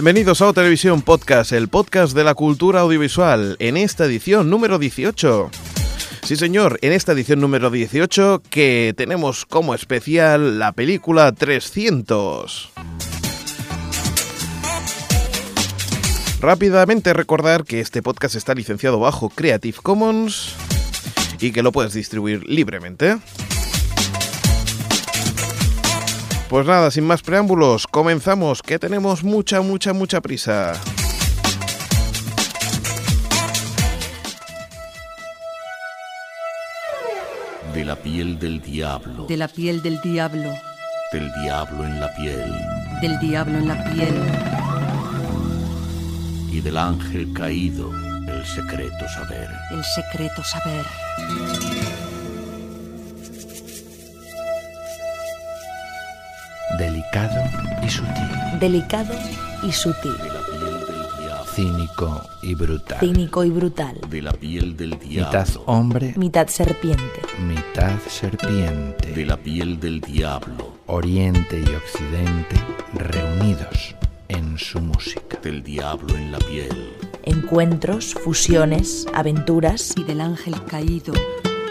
Bienvenidos a O Televisión Podcast, el podcast de la cultura audiovisual, en esta edición número 18. Sí, señor, en esta edición número 18 que tenemos como especial la película 300. Rápidamente recordar que este podcast está licenciado bajo Creative Commons y que lo puedes distribuir libremente. Pues nada, sin más preámbulos, comenzamos, que tenemos mucha, mucha, mucha prisa. De la piel del diablo. De la piel del diablo. Del diablo en la piel. Del diablo en la piel. Y del ángel caído, el secreto saber. El secreto saber. Delicado y sutil. Delicado y sutil. De la piel del diablo. Cínico y brutal. Cínico y brutal. De la piel del diablo. Mitad hombre, Mitad serpiente. mitad serpiente. De la piel del diablo. Oriente y Occidente reunidos en su música. Del diablo en la piel. Encuentros, fusiones, aventuras. Y del ángel caído.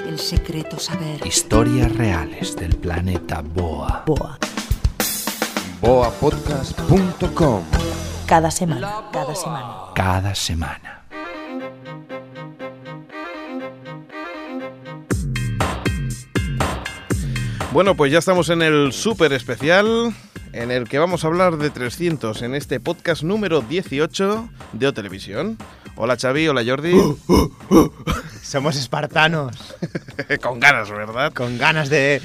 El secreto saber. Historias reales del planeta Boa. Boa. boapodcast.com Cada semana. Cada semana. Cada semana. Bueno, pues ya estamos en el súper especial en el que vamos a hablar de 300 en este podcast número 18 de O Televisión. Hola Xavi, hola Jordi. Somos espartanos, Con ganas, ¿verdad? con ganas de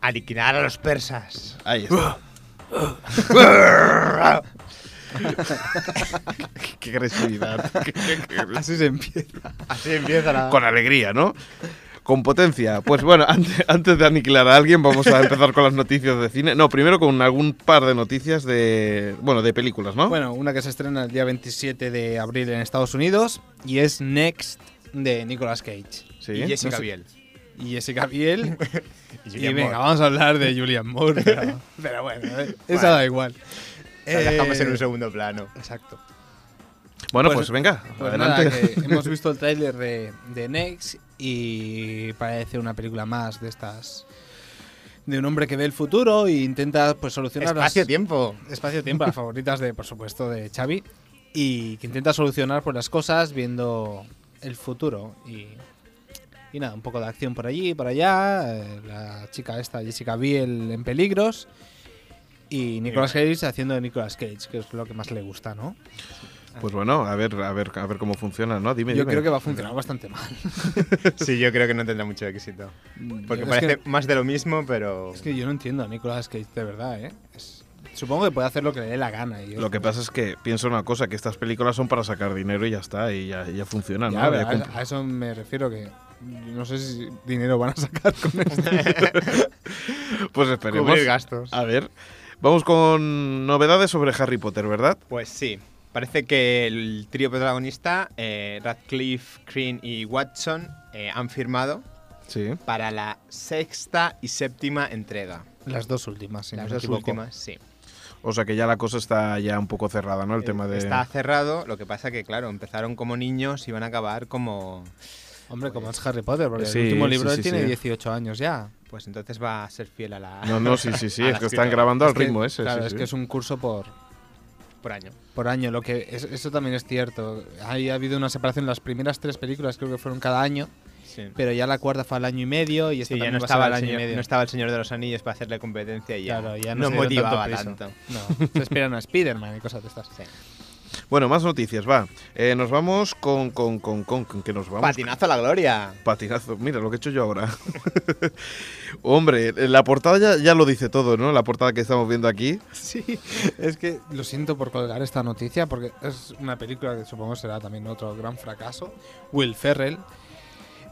aniquilar a los persas. Ahí está. qué agresividad. Qué- qué- qué- Así se empieza. Así empieza la... Con alegría, ¿no? Con potencia. Pues bueno, antes, antes de aniquilar a alguien, vamos a empezar con las noticias de cine. No, primero con algún par de noticias de. Bueno, de películas, ¿no? Bueno, una que se estrena el día 27 de abril en Estados Unidos y es Next de Nicolas Cage. sí. Y Jessica No sé- Biel. Y Jessica Biel. Y venga, Moore. vamos a hablar de Julian Moore. Pero, pero bueno, eh, esa da igual. La dejamos Eh, en un segundo plano. Exacto. Bueno, pues, pues- venga, Pues adelante. nada, que hemos visto el tráiler de, de Next y parece una película más de estas de un hombre que ve el futuro e intenta pues solucionar las- Espacio-tiempo. espacio-tiempo, las favoritas de, por supuesto, de Xavi. Y que intenta solucionar pues, las cosas viendo el futuro. Y, y nada, un poco de acción por allí y por allá. eh, la chica esta, Jessica Biel, en peligros. Y Nicolas Cage haciendo de Nicolas Cage, que es lo que más le gusta, ¿no? Pues bueno, a ver, a ver, a ver cómo funciona, ¿no? Dime, Yo dime. creo que va a funcionar bastante mal. Sí, yo creo que no tendrá mucho éxito. Porque Es parece que- más de lo mismo, pero... Es que yo no entiendo a Nicolas Cage de verdad, ¿eh? Es- supongo que puede hacer lo que le dé la gana. y yo- Lo que pasa es que pienso una cosa, que estas películas son para sacar dinero y ya está, y ya, ya funcionan, Ya, ¿no? a, eso me refiero que no sé si dinero van a sacar con esto. Pues esperemos. Cubrir gastos. A ver, vamos con novedades sobre Harry Potter, ¿verdad? Pues sí. Parece que el trío protagonista, eh, Radcliffe, Green y Watson, eh, han firmado Sí. para la sexta y séptima entrega. Las dos últimas, si no Las dos equivoco. últimas, sí. O sea que ya la cosa está ya un poco cerrada, ¿no? El tema de... Está cerrado, lo que pasa que, claro, empezaron como niños y van a acabar como... Hombre, como es Harry Potter, porque Sí, el último sí, libro sí, él tiene sí. 18 años ya. Pues entonces va a ser fiel a la... No, no, sí, sí, sí, es que están grabando al que- ritmo ese. Claro, sí, es sí. que es un curso por, por año. por año. Lo que es- eso también es cierto. Ahí ha habido una separación. Las primeras tres películas creo que fueron cada año, Sí. pero ya la cuarta fue al año y medio y esta Sí, ya también no estaba, al el año y señor, medio. no estaba el Señor de los Anillos para hacerle competencia y ya, Claro, ya no, motivaba prisa. tanto. No, se esperan a Spider-Man y cosas de estas. Bueno, más noticias, va. Eh, nos vamos con, con, con, con, con que nos vamos. Patinazo a la gloria. Patinazo. Mira lo que he hecho yo ahora. Hombre, la portada ya, ya lo dice todo, ¿no? La portada que estamos viendo aquí. Sí, es que lo siento por colgar esta noticia porque es una película que supongo será también otro gran fracaso. Will Ferrell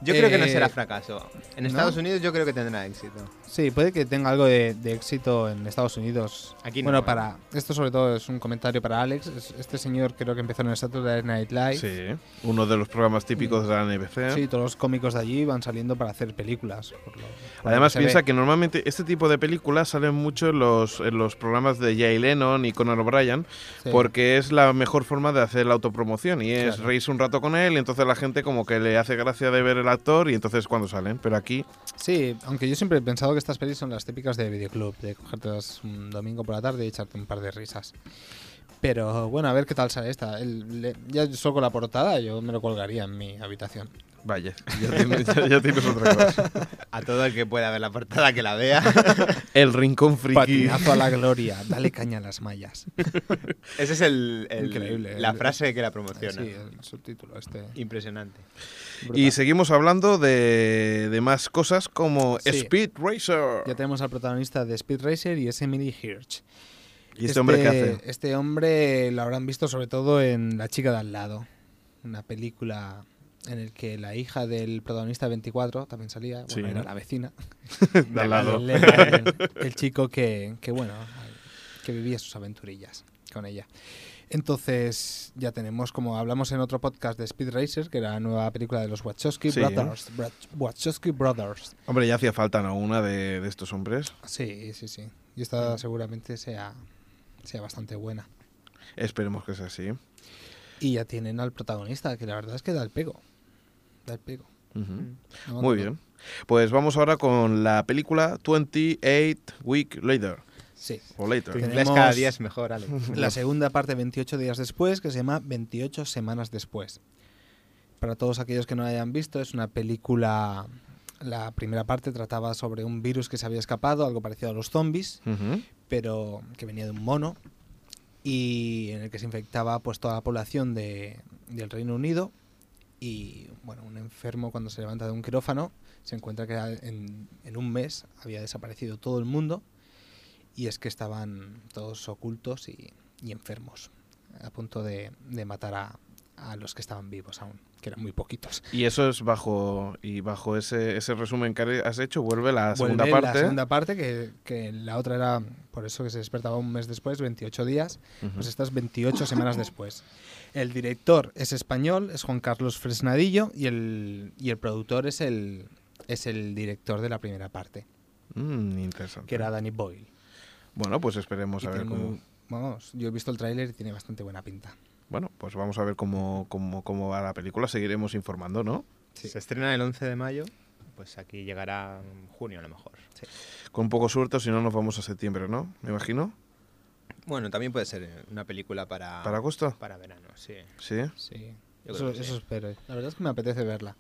Yo creo que no Eh, será fracaso. En ¿no? Estados Unidos yo creo que tendrá éxito. Sí, puede que tenga algo de, de éxito en Estados Unidos. Aquí no, bueno, ¿eh? para esto sobre todo es un comentario para Alex. Es- Este señor creo que empezó en el Saturday Night Live. Sí, uno de los programas típicos de la NBC. Sí, todos los cómicos de allí van saliendo para hacer películas. por lo- por Además, lo que se piensa ve. que normalmente este tipo de películas salen mucho en los, en los programas de Jay Lennon y Conan O'Brien, Sí. porque es la mejor forma de hacer la autopromoción y es Claro. reírse un rato con él y entonces la gente como que le hace gracia de ver el actor y entonces cuando salen. Pero aquí, Sí, aunque yo siempre he pensado que estas pelis son las típicas de videoclub, de cogértelas un domingo por la tarde y echarte un par de risas. Pero bueno, a ver qué tal sale esta. El- le- ya solo con la portada yo me lo colgaría en mi habitación. Vaya, ya tienes, ya- ya tienes otra cosa. A todo el que pueda ver la portada que la vea. El rincón friki. Patinazo a la gloria, dale caña a las mallas. Ese es el, el- Increíble. la El- frase que la promociona. Sí, el subtítulo este. Impresionante. Y seguimos hablando de, de más cosas como Sí. Speed Racer. Ya tenemos al protagonista de Speed Racer y es Emily Hirsch. ¿Y este, hombre qué hace? Este hombre lo habrán visto sobre todo en La chica de al lado, una película en el que la hija del protagonista 24 también salía, bueno, Sí. era la vecina. De al lado. El, el- el chico que, que, bueno, que vivía sus aventurillas con ella. Entonces, ya tenemos, como hablamos en otro podcast de Speed Racer, que era la nueva película de los Wachowski Sí. Brothers. Wachowski Brothers. Hombre, ya hacía falta, ¿no? Una de, de estos hombres. Sí, sí, sí. Y esta seguramente sea, sea bastante buena. Esperemos que sea así. Y ya tienen al protagonista, que la verdad es que da el pego. Da el pego. Ujú. No, Muy no, bien. Pues vamos ahora con la película 28 Week Later. Sí. O Later. Tu inglés cada día es mejor, Alex. La segunda parte 28 días después, que se llama 28 semanas después. Para todos aquellos que no la hayan visto, es una película... La primera parte trataba sobre un virus que se había escapado, algo parecido a los zombies, pero que venía de un mono y en el que se infectaba pues toda la población de, del Reino Unido y bueno, un enfermo cuando se levanta de un quirófano se encuentra que en, en un mes había desaparecido todo el mundo y es que estaban todos ocultos y, y enfermos, a punto de, de matar a, a los que estaban vivos aún, que eran muy poquitos. Y eso es bajo y bajo ese, ese resumen que has hecho vuelve la segunda Vuelve parte. La segunda parte, que, que la otra era, por eso que se despertaba un mes después, 28 días, pues esta es 28 semanas después. El director es español, es Juan Carlos Fresnadillo, y el, y el productor es el, es el director de la primera parte, Mm, interesante. que era Danny Boyle. Bueno, pues esperemos Y a ver cómo. muy- vamos, yo he visto el tráiler y tiene bastante buena pinta. Bueno, pues vamos a ver cómo, cómo, cómo va la película. Seguiremos informando, ¿no? Se estrena el 11 de mayo, pues aquí llegará en junio a lo mejor. Con un poco suerte, si no, nos vamos a septiembre, ¿no? Me imagino. Bueno, también puede ser una película para, ¿Para agosto? para verano, sí. Sí. Sí, eso espero. La verdad es que me apetece verla.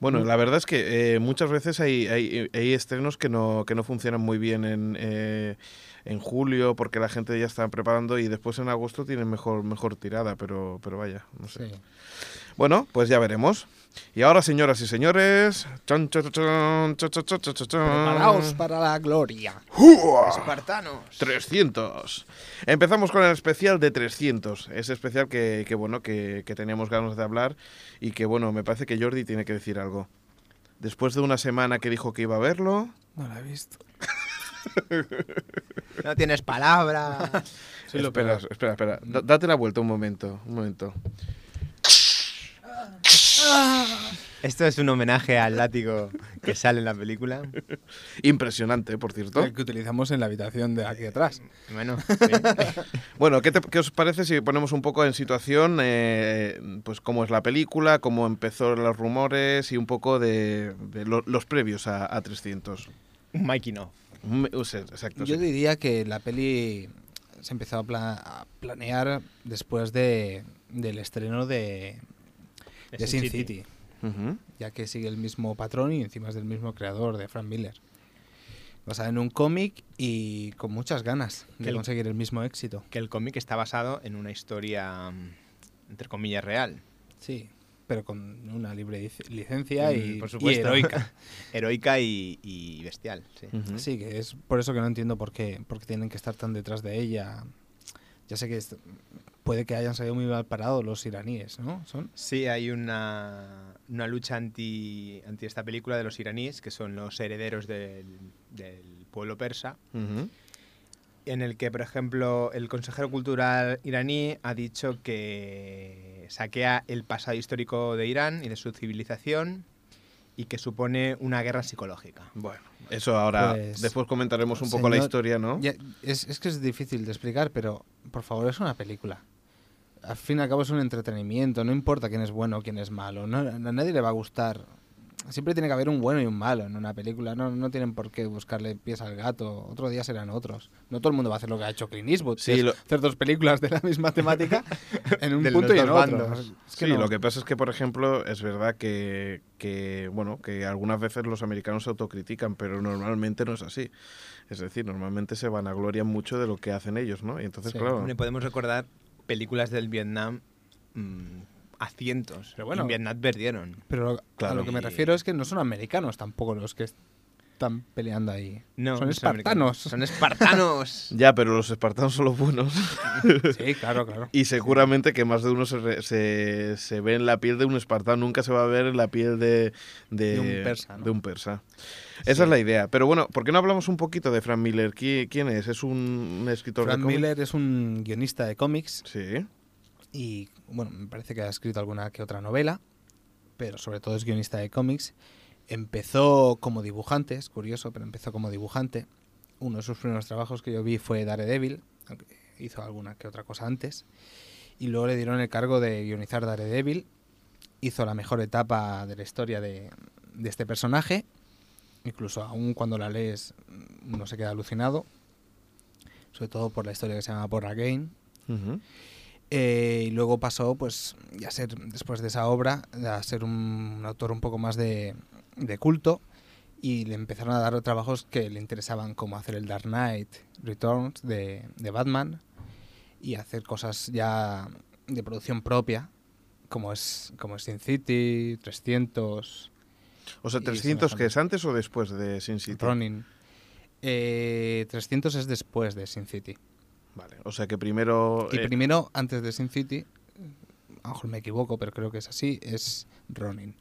Bueno, la verdad es que eh, muchas veces hay, hay, hay estrenos que no, que no funcionan muy bien en, eh, en julio porque la gente ya está preparando y después en agosto tienen mejor, mejor tirada, pero, pero vaya, no sé. Sí. Bueno, pues ya veremos. Y ahora, señoras y señores, chan, chan, chan, preparaos para la gloria. ¡Jua! Espartanos. 300. Empezamos con el especial de 300. Ese especial que, que bueno, que, que teníamos ganas de hablar y que, bueno, me parece que Jordi tiene que decir algo. Después de una semana que dijo que iba a verlo... No la he visto. No tienes palabra. Soy lo espera, peor. espera, espera. Da- date la vuelta un momento, un momento. Esto es un homenaje al látigo que sale en la película. Impresionante, por cierto. El que utilizamos en la habitación de aquí atrás. Bueno, sí. Bueno, ¿qué, te- qué os parece si ponemos un poco en situación, eh, pues cómo es la película, cómo empezó los rumores y un poco de, de lo- los previos a, a 300? un Mikey no. Exacto. Yo sí. diría que la peli se empezó a, pla- a planear después de, del estreno de, de Sin City. Ya que sigue el mismo patrón y encima es del mismo creador, de Frank Miller. Basada en un cómic y con muchas ganas de el- conseguir el mismo éxito. Que el cómic está basado en una historia, mm, entre comillas, real. Sí, pero con una libre lic- licencia y, Mm, por y heroica. Heroica y, y bestial, sí. Ujú. Sí, que es por eso que no entiendo por qué, por qué tienen que estar tan detrás de ella. Ya sé que es- puede que hayan salido muy mal parados los iraníes, ¿no? ¿Son? Sí, hay una, una lucha anti, anti esta película de los iraníes, que son los herederos del, del pueblo persa, Ujú. en el que, por ejemplo, el consejero cultural iraní ha dicho que saquea el pasado histórico de Irán y de su civilización y que supone una guerra psicológica. Bueno, eso ahora Pues, después comentaremos un poco la historia, ¿no? Ya, es, es que es difícil de explicar, pero por favor, es una película. Al fin y al cabo es un entretenimiento, no importa quién es bueno o quién es malo. No, a nadie le va a gustar. Siempre tiene que haber un bueno y un malo en una película. No, no tienen por qué buscarle pies al gato. Otro día serán otros. No todo el mundo va a hacer lo que ha hecho Clint Eastwood. Sí, lo- hacer dos películas de la misma temática en un punto y en otro. bandos. Es que sí, no- lo que pasa es que, por ejemplo, es verdad que, que, bueno, que algunas veces los americanos se autocritican, pero normalmente no es así. Es decir, normalmente se vanaglorian mucho de lo que hacen ellos, ¿no? Y entonces, Sí. claro, Hombre, podemos recordar películas del Vietnam mm, a cientos. Pero bueno. en Vietnam perdieron. Pero lo- a Claro. lo que me refiero es que no son americanos tampoco los que están peleando ahí. No, son no espartanos. americanos. Son espartanos. ya, pero los espartanos son los buenos. sí, claro, claro. Y seguramente que más de uno se, re- se, se ve en la piel de un espartano, nunca se va a ver en la piel de, de, De un persa, ¿no? de un persa. Esa es la idea. Pero bueno, ¿por qué no hablamos un poquito de Frank Miller? ¿Qui- ¿Quién es? ¿Es un, un escritor Frank de cómics? Miller es un guionista de cómics Sí. Y, bueno, me parece que ha escrito alguna que otra novela, pero sobre todo es guionista de cómics. Empezó como dibujante, es curioso, pero empezó como dibujante. Uno de sus primeros trabajos que yo vi fue Daredevil, hizo alguna que otra cosa antes. Y luego le dieron el cargo de guionizar Daredevil. Hizo la mejor etapa de la historia de, este personaje. Incluso aún cuando la lees no se queda alucinado. Sobre todo por la historia que se llama Por Again. Ujú. Eh, y luego pasó, pues, ya a ser, después de esa obra, a ser un, autor un poco más de, de culto. Y le empezaron a dar trabajos que le interesaban, como hacer el Dark Knight Returns de, de Batman. Y hacer cosas ya de producción propia, como es, como es Sin City, 300, O sea, Y 300 que es antes o después de Sin City. Ronin. Eh, 300 es después de Sin City. Vale. O sea que primero. Y eh, primero, antes de Sin City, a lo mejor me equivoco, pero creo que es así, es Ronin.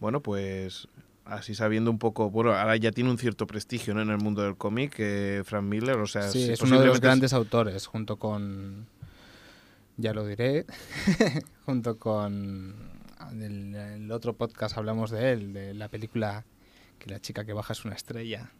Bueno, pues así sabiendo un poco. Bueno, ahora ya tiene un cierto prestigio ¿no? en el mundo del cómic, eh, Frank Miller. O sea, Sí, es uno de los grandes autores, junto con. Ya lo diré. junto con. El, el otro podcast hablamos de él, de la película que la chica que baja es una estrella.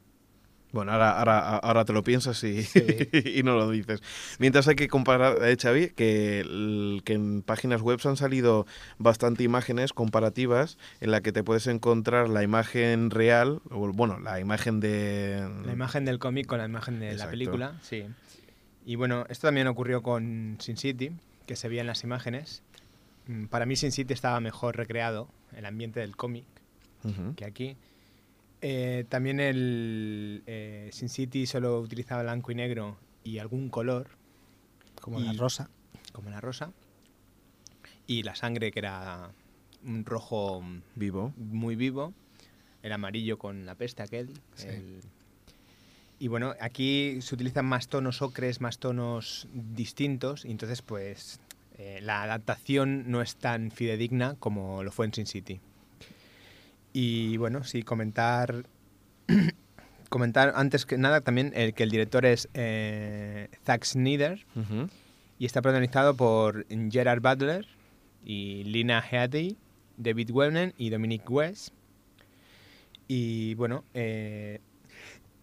Bueno, ahora, ahora, ahora te lo piensas y, Sí. y no lo dices. Mientras hay que comparar, eh, Xavi, que, el- que en páginas web han salido bastante imágenes comparativas en la que te puedes encontrar la imagen real, o bueno, la imagen de... La imagen del cómic con la imagen de Exacto. la película, sí. Y bueno, esto también ocurrió con Sin City, que se veía en las imágenes. Mm, Para mí Sin City estaba mejor recreado, el ambiente del cómic, que aquí. Eh, también el eh, Sin City solo utilizaba blanco y negro y algún color, Como Y- la rosa. como la rosa. Y la sangre, que era un rojo Vivo. muy vivo. El amarillo con la peste aquel. Sí. el- Y bueno, aquí se utilizan más tonos ocres, más tonos distintos. Y entonces, pues, eh, la adaptación no es tan fidedigna como lo fue en Sin City. Y bueno, sí, comentar... comentar antes que nada también el que el director es eh, Zack Snyder y está protagonizado por Gerard Butler y Lina Headey, David Webner y Dominic West. Y bueno, eh,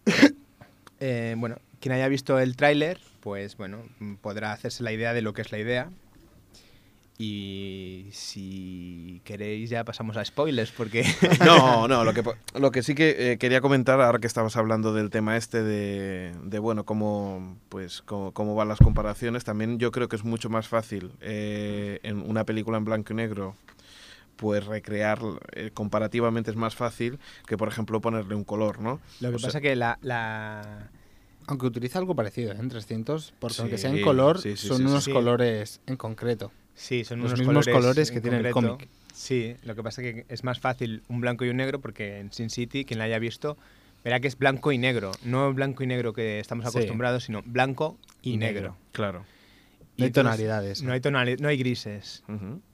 eh, bueno, quien haya visto el tráiler, pues bueno, podrá hacerse la idea de lo que es la idea. Y si queréis ya pasamos a spoilers, porque No, no, lo que, po- lo que sí que eh, quería comentar, ahora que estabas hablando del tema este de, de, bueno, cómo, pues, cómo, cómo van las comparaciones, también yo creo que es mucho más fácil eh, en una película en blanco y negro, pues recrear eh, comparativamente es más fácil que, por ejemplo, ponerle un color, ¿no? lo que O sea- pasa que la, la- Aunque utiliza algo parecido ¿eh? en 300, porque aunque sea en Sí, color, sí, sí, son sí, unos sí. colores en concreto. Sí, son Los unos mismos colores, colores que en tiene el cómic. Sí, lo que pasa es que es más fácil un blanco y un negro porque en Sin City, quien la haya visto, verá que es blanco y negro. No blanco y negro que estamos Sí. acostumbrados, sino blanco y, Y negro. negro. Claro. No hay tonalidades. No hay, tonali- no hay grises.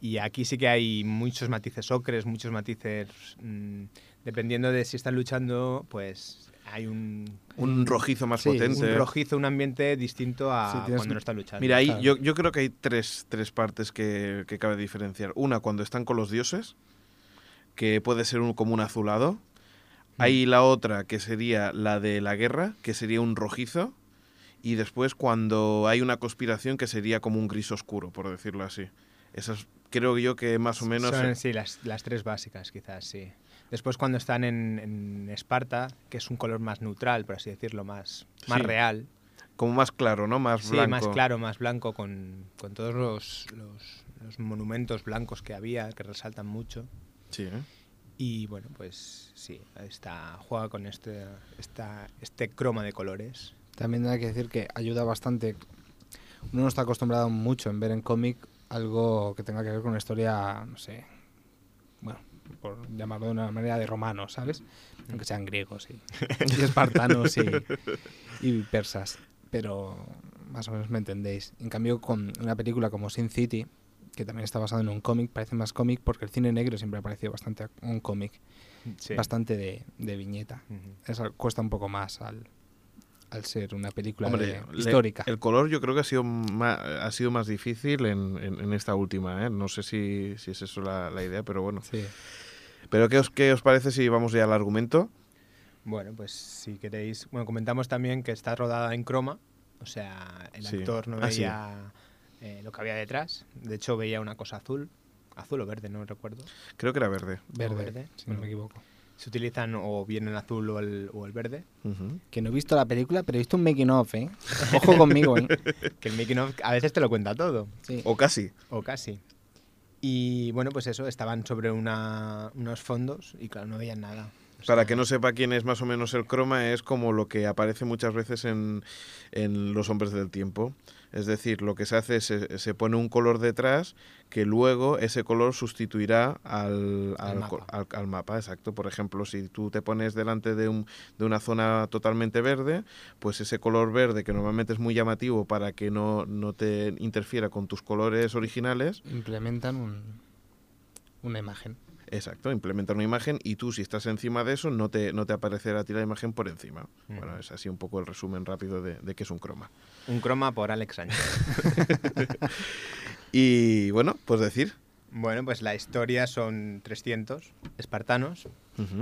Y aquí sí que hay muchos matices ocres, muchos matices. mm, dependiendo de si están luchando, pues hay un, Un rojizo más Sí, potente. un rojizo, un ambiente distinto a Sí, tienes- cuando no están luchando. Mira, ahí Claro. yo, yo creo que hay tres, tres partes que, que cabe diferenciar. Una, cuando están con los dioses, que puede ser un, como un azulado. Hay la otra, que sería la de la guerra, que sería un rojizo. Y después cuando hay una conspiración, que sería como un gris oscuro, por decirlo así. Esas creo yo que más o menos... Son, eh, sí, las, las tres básicas, quizás, sí. Después, cuando están en, en Esparta, que es un color más neutral, por así decirlo, más, más Sí, real. como más claro, ¿no? Más Sí, blanco. más claro, más blanco, con, con todos los, los- los monumentos blancos que había, que resaltan mucho. Sí, ¿eh? Y bueno, pues sí, está, juega con este, esta, este croma de colores. También hay que decir que ayuda bastante. Uno no está acostumbrado mucho en ver en cómic algo que tenga que ver con una historia, no sé, bueno, por llamarlo de una manera de romanos, ¿sabes? Aunque sean griegos y, y espartanos y, y persas. Pero más o menos me entendéis. En cambio, con una película como Sin City, que también está basado en un cómic, parece más cómic porque el cine negro siempre ha parecido bastante un cómic, Sí. bastante de, de viñeta. Ujú. Eso cuesta un poco más al, al ser una película Hombre, de- le- histórica. el color yo creo que ha sido más, ha sido más difícil en, en- en esta última, ¿eh? No sé si, si es eso la, la idea, pero bueno. Sí. ¿Pero qué os, qué os parece si vamos ya al argumento? Bueno, pues si queréis, bueno, comentamos también que está rodada en croma, o sea, el Sí. actor no Ah, sí. veía eh, lo que había detrás, de hecho veía una cosa azul, azul o verde, no recuerdo. Creo que era verde. Verde, verde. si no me equivoco. Se utilizan o bien el azul o el, o el verde. Que no he visto la película, pero he visto un making of, ¿eh? Ojo conmigo, ¿eh? que el making of a veces te lo cuenta todo, Sí. O casi. o casi. Y bueno, pues eso, estaban sobre una- unos fondos y claro, no veían nada. Para que no sepa quién es más o menos el croma, es como lo que aparece muchas veces en, en Los Hombres del Tiempo. Es decir, lo que se hace es se, se pone un color detrás que luego ese color sustituirá al, mapa. al- al mapa. Exacto. Por ejemplo, si tú te pones delante de, un, de una zona totalmente verde, pues ese color verde, que normalmente es muy llamativo para que no, no te interfiera con tus colores originales, Implementan un, una imagen. Exacto, implementa una imagen y tú si estás encima de eso no te, no te aparecerá a ti la imagen por encima. Bueno, es así un poco el resumen rápido de, de qué es un croma. Un croma por Alex Sánchez. Y bueno, pues decir. bueno, pues la historia son 300 espartanos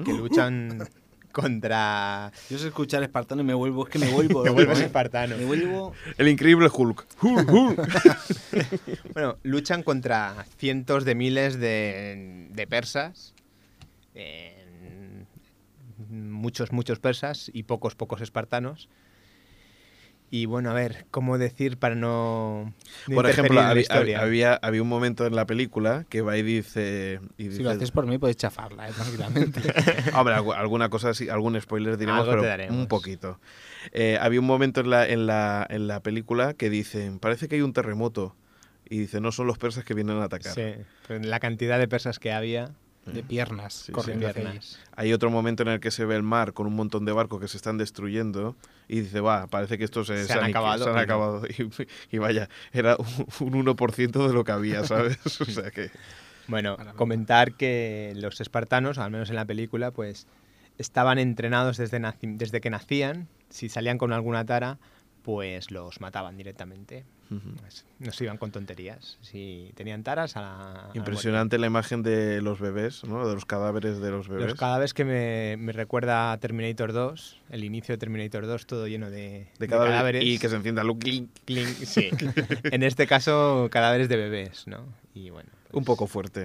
que luchan contra... Yo sé escuchar espartano y me vuelvo, es que me vuelvo. Te vuelves ¿eh? espartano. Me vuelvo. El increíble Hulk. Hulk, Hulk. Bueno, luchan contra cientos de miles de, de persas. eh, muchos, muchos persas y pocos, pocos espartanos. Y bueno, a ver, ¿cómo decir para no, no Por ejemplo, en la había, historia? había, había un momento en la película que va y dice... Y dice Si lo hacéis por mí, podéis chafarla, ¿eh? tranquilamente. Hombre, algu- alguna cosa así, algún spoiler diremos, Algo pero un poquito. Eh, había un momento en la, en, la, en la película que dicen, parece que hay un terremoto. Y dice, no son los persas que vienen a atacar. Sí, pero la cantidad de persas que había. De piernas, Sí, corriendo sí, hacia allí. piernas. Hay otro momento en el que se ve el mar con un montón de barcos que se están destruyendo y dice, va, parece que estos se, Se han acabado, se han acabado. Y, y vaya, era un un 1% de lo que había, ¿sabes? O sea que... Bueno, comentar que los espartanos, al menos en la película, pues estaban entrenados desde, desde que nacían. Si salían con alguna tara, pues los mataban directamente. No se iban con tonterías. Si tenían taras, a la, a la Impresionante la imagen de los bebés, ¿no? De los cadáveres de los bebés. Los cadáveres que me, me recuerda a Terminator 2, el inicio de Terminator 2, todo lleno de, de de cadáveres, cadáveres. Y que se encienda Luke Link. Clink, sí. en este caso, cadáveres de bebés, ¿no? Y bueno, Un pues, poco fuerte.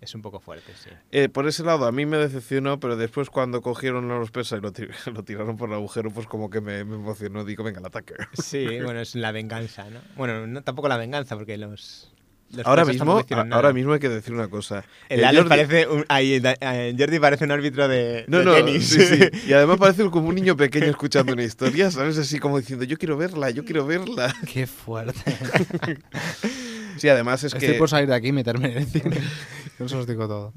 Es un poco fuerte, sí. Eh, por ese lado a mí me decepcionó, pero después cuando cogieron a los persas y lo, tir- lo tiraron por el agujero, pues como que me, me emocionó. Digo, venga, el ataque. Sí, bueno, es la venganza, ¿no? Bueno, no, tampoco la venganza, porque los. los Ahora mismo, ahora mismo hay que decir una cosa. El Eh, Alex Jordi- parece. Un, eh, Jordi parece un árbitro de, No, de no, tenis. sí, sí. Y además parece como un niño pequeño escuchando una historia, ¿sabes? Así como diciendo, yo quiero verla, yo quiero verla. Qué fuerte. Sí, además es Estoy que... por salir de aquí y meterme en el cine. Eso os digo todo.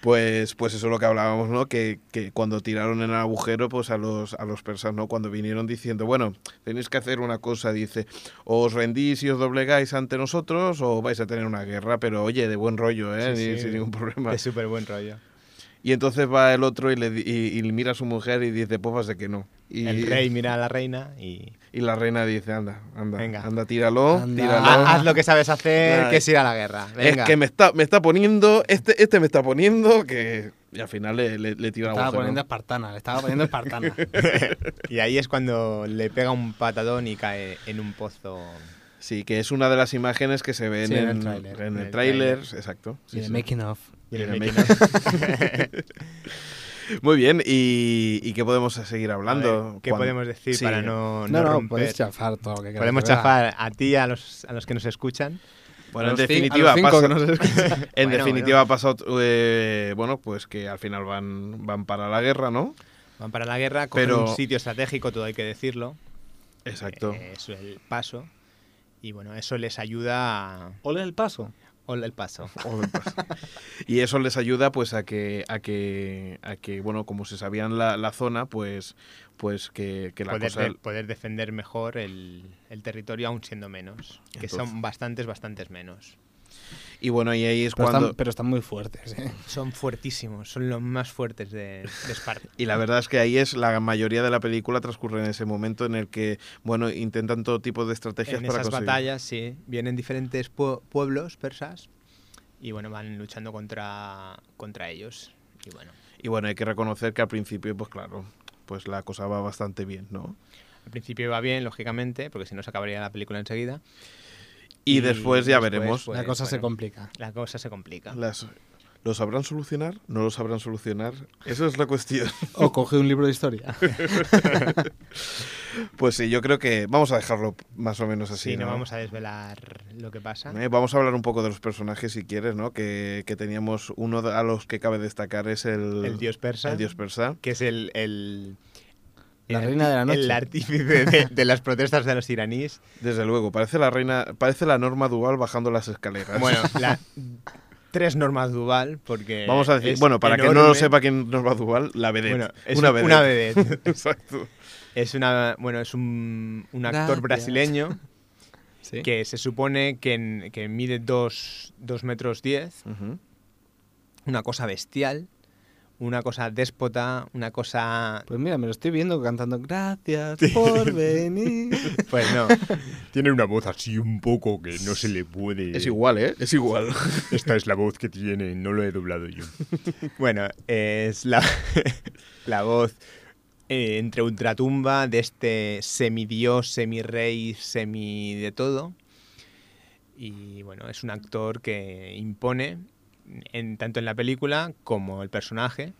Pues, pues eso es lo que hablábamos, ¿no? Que, que cuando tiraron en el agujero, pues a los, a los persas, ¿no? Cuando vinieron diciendo, bueno, tenéis que hacer una cosa, dice, o os rendís y os doblegáis ante nosotros o vais a tener una guerra, pero oye, de buen rollo, ¿eh? Sí, Ni- sí. sin ningún problema. Es súper buen rollo. Y entonces va el otro y, le, y, y mira a su mujer y dice, pues de que no. Y, El rey mira a la reina y... y la reina dice, anda, anda, Venga. anda, tíralo, Anda. tíralo. "Ah, haz lo que sabes hacer, Nada. que es ir a la guerra. Venga. Es que me está, me está poniendo, este, este me está poniendo que... Y al final le, le, le tira Le el estaba poniendo espartana, le estaba poniendo espartana. Y ahí es cuando le pega un patadón y cae en un pozo. Sí, que es una de las imágenes que se ven Sí, en en, el tráiler. en En el el tráiler, exacto. Y sí, sí. making of. Y el En el making Muy bien, ¿y, y qué podemos seguir hablando? ver, ¿Qué Cuando- podemos decir Sí. para no, No, no no, romper? puedes chafar todo lo que. Podemos chafar a ti, a los, a los que nos escuchan. Bueno, en definitiva, pasa- en Bueno, definitiva ha pasado, eh, bueno, pues que al final van, van para la guerra, ¿no? Van para la guerra, Pero- un sitio estratégico, todo hay que decirlo. Exacto. Eh, es el paso. Y bueno, eso les ayuda a... Ole el paso. Hola, el paso. Y eso les ayuda pues a que a que a que bueno como se sabían la, la zona pues pues que, que la Poder, cosa de- poder defender mejor el, el territorio aún siendo menos. Que Entonces- son bastantes, bastantes menos. Y bueno y ahí es Pero, cuando están, pero están muy fuertes, ¿eh? Son fuertísimos, son los más fuertes de, de Esparta. y la verdad es que ahí es la mayoría de la película transcurre en ese momento en el que bueno intentan todo tipo de estrategias En para esas conseguir batallas, sí, vienen diferentes pue- pueblos persas y bueno, van luchando contra, contra ellos. Y bueno, y bueno hay que reconocer que al principio pues claro pues la cosa va bastante bien no al principio va bien, lógicamente, porque si no se acabaría la película enseguida. Y, Y después ya después, veremos pues, la cosa se complica. La cosa se complica. las ¿Lo sabrán solucionar? ¿No lo sabrán solucionar? Eso es la cuestión. O coge un libro de historia. Pues sí, yo creo que vamos a dejarlo más o menos así. Sí, no ¿no? vamos a desvelar lo que pasa. Eh, vamos a hablar un poco de los personajes si quieres, ¿no? Que, que teníamos uno de- a los que cabe destacar es el, El dios persa, el dios persa. que es el, el, La el reina de la noche. el artífice de, de las protestas de los iraníes. Desde luego, parece la reina, parece la norma dual bajando las escaleras. Bueno, la, tres normas Duval, porque. vamos a decir, bueno, para que no lo sepa quién nos va a dual, la vedette. Bueno, es una un- vedette. una vedette. Exacto. Es una, bueno, es un, un actor Gracias. brasileño ¿Sí? que se supone que, en- que mide 2 metros 10, Ujú. una cosa bestial, una cosa déspota, una cosa... Pues mira, me lo estoy viendo cantando Gracias por venir. Pues no, Tiene una voz así un poco que no se le puede. Es igual, ¿eh? Es igual. Esta es la voz que tiene, no lo he doblado yo. bueno, es la, la voz eh, entre ultratumba de este semidios, semirrey, semi de todo. Y bueno, es un actor que impone en, tanto en la película como el personaje.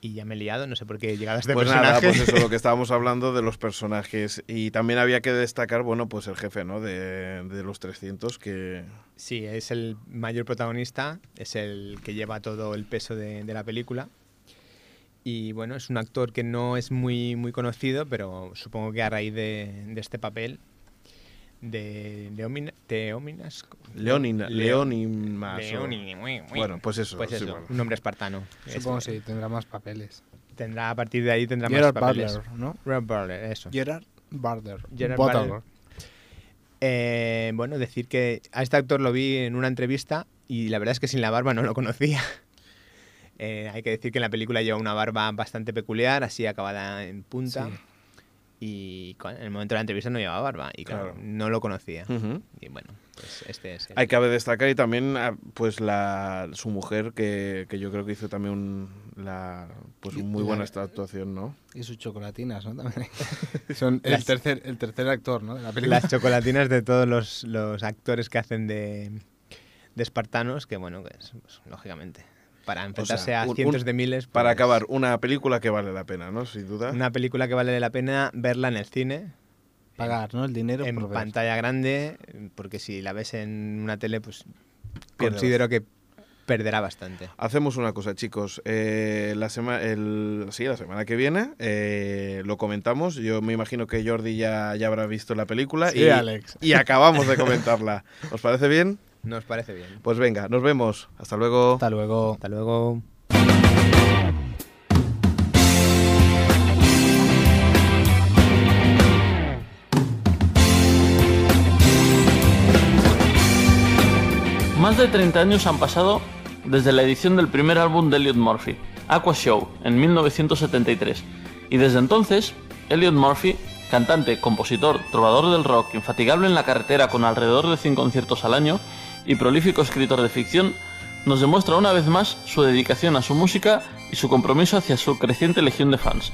Y ya me he liado, no sé por qué he llegado a este pues nada, pues eso, lo que estábamos hablando de los personajes. Y también había que destacar, bueno, pues el jefe, ¿no? De, de los 300, que... Sí, es el mayor protagonista, es el que lleva todo el peso de, de la película. Y bueno, es un actor que no es muy, muy conocido, pero supongo que a raíz de, de este papel de Leomina- Teóminas. Leonina. Bueno, pues eso. Pues sí, eso, bueno. un nombre espartano. Supongo Es- que sí, tendrá más papeles. Tendrá, a partir de ahí tendrá Gerard más papeles. Butler, ¿no? Gerard Butler, eso. Gerard Butler. Gerard Butler. Butler. Eh, bueno, decir que a este actor lo vi en una entrevista y la verdad es que sin la barba no lo conocía. Eh, hay que decir que en la película lleva una barba bastante peculiar, así acabada en punta. Sí. Y en el momento de la entrevista no llevaba barba y claro, Claro. no lo conocía. Y bueno, pues este es el- Hay que destacar y también ah, pues la su mujer que, que yo creo que hizo también un, la pues Y muy buena esta actuación, ¿no? Y sus chocolatinas, ¿no? También. Son el Las- tercer, el tercer actor, ¿no? De la película. las chocolatinas de todos los, los actores que hacen de, de espartanos, que bueno, pues, pues, lógicamente, para enfrentarse a un- cientos un- de miles. Para pues, acabar, una película que vale la pena, ¿no? Sin duda. Una película que vale la pena verla en el cine, Pagar, ¿no? El dinero en por ver. pantalla grande, porque si la ves en una tele, pues Pierde considero que perderá bastante. Hacemos una cosa, chicos. Eh, la, sema- el, sí, la semana que viene eh, lo comentamos. Yo me imagino que Jordi ya, ya habrá visto la película Sí, y, Alex. y acabamos de comentarla. ¿Os parece bien? Nos parece bien. Pues venga, nos vemos. Hasta luego. Hasta luego. Hasta luego. Más de 30 años han pasado desde la edición del primer álbum de Elliot Murphy, Aqua Show, en 1973, y desde entonces, Elliot Murphy, cantante, compositor, trovador del rock, infatigable en la carretera con alrededor de 100 conciertos al año y prolífico escritor de ficción, nos demuestra una vez más su dedicación a su música y su compromiso hacia su creciente legión de fans,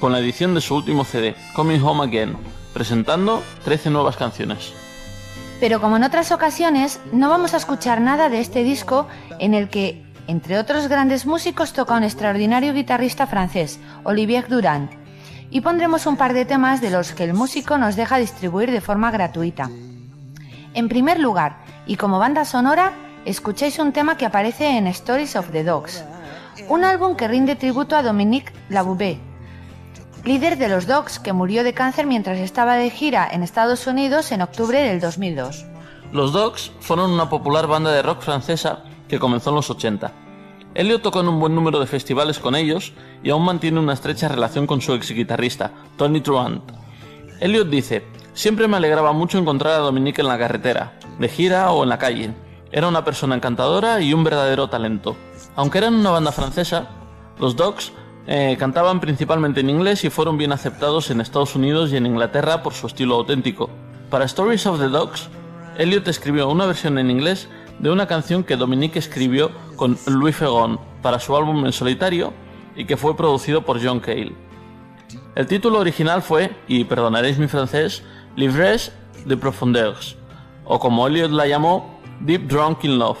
con la edición de su último CD, Coming Home Again, presentando 13 nuevas canciones. Pero como en otras ocasiones, no vamos a escuchar nada de este disco en el que, entre otros grandes músicos, toca un extraordinario guitarrista francés, Olivier Durand, y pondremos un par de temas de los que el músico nos deja distribuir de forma gratuita. En primer lugar, y como banda sonora, escucháis un tema que aparece en Stories of the Dogs, un álbum que rinde tributo a Dominique Laboubé, líder de los Dogs, que murió de cáncer mientras estaba de gira en Estados Unidos en octubre del 2002. Los Dogs fueron una popular banda de rock francesa que comenzó en los 80. Elliot tocó en un buen número de festivales con ellos y aún mantiene una estrecha relación con su ex guitarrista, Tony Truant. Elliot dice, siempre me alegraba mucho encontrar a Dominique en la carretera, de gira o en la calle. Era una persona encantadora y un verdadero talento. Aunque eran una banda francesa, los Dogs eh, cantaban principalmente en inglés y fueron bien aceptados en Estados Unidos y en Inglaterra por su estilo auténtico. Para Stories of the Dogs, Elliot escribió una versión en inglés de una canción que Dominique escribió con Louis Fegon para su álbum en solitario y que fue producido por John Cale. El título original fue, y perdonaréis mi francés, Livres de Profondeurs, o como Elliot la llamó, Deep Drunk in Love,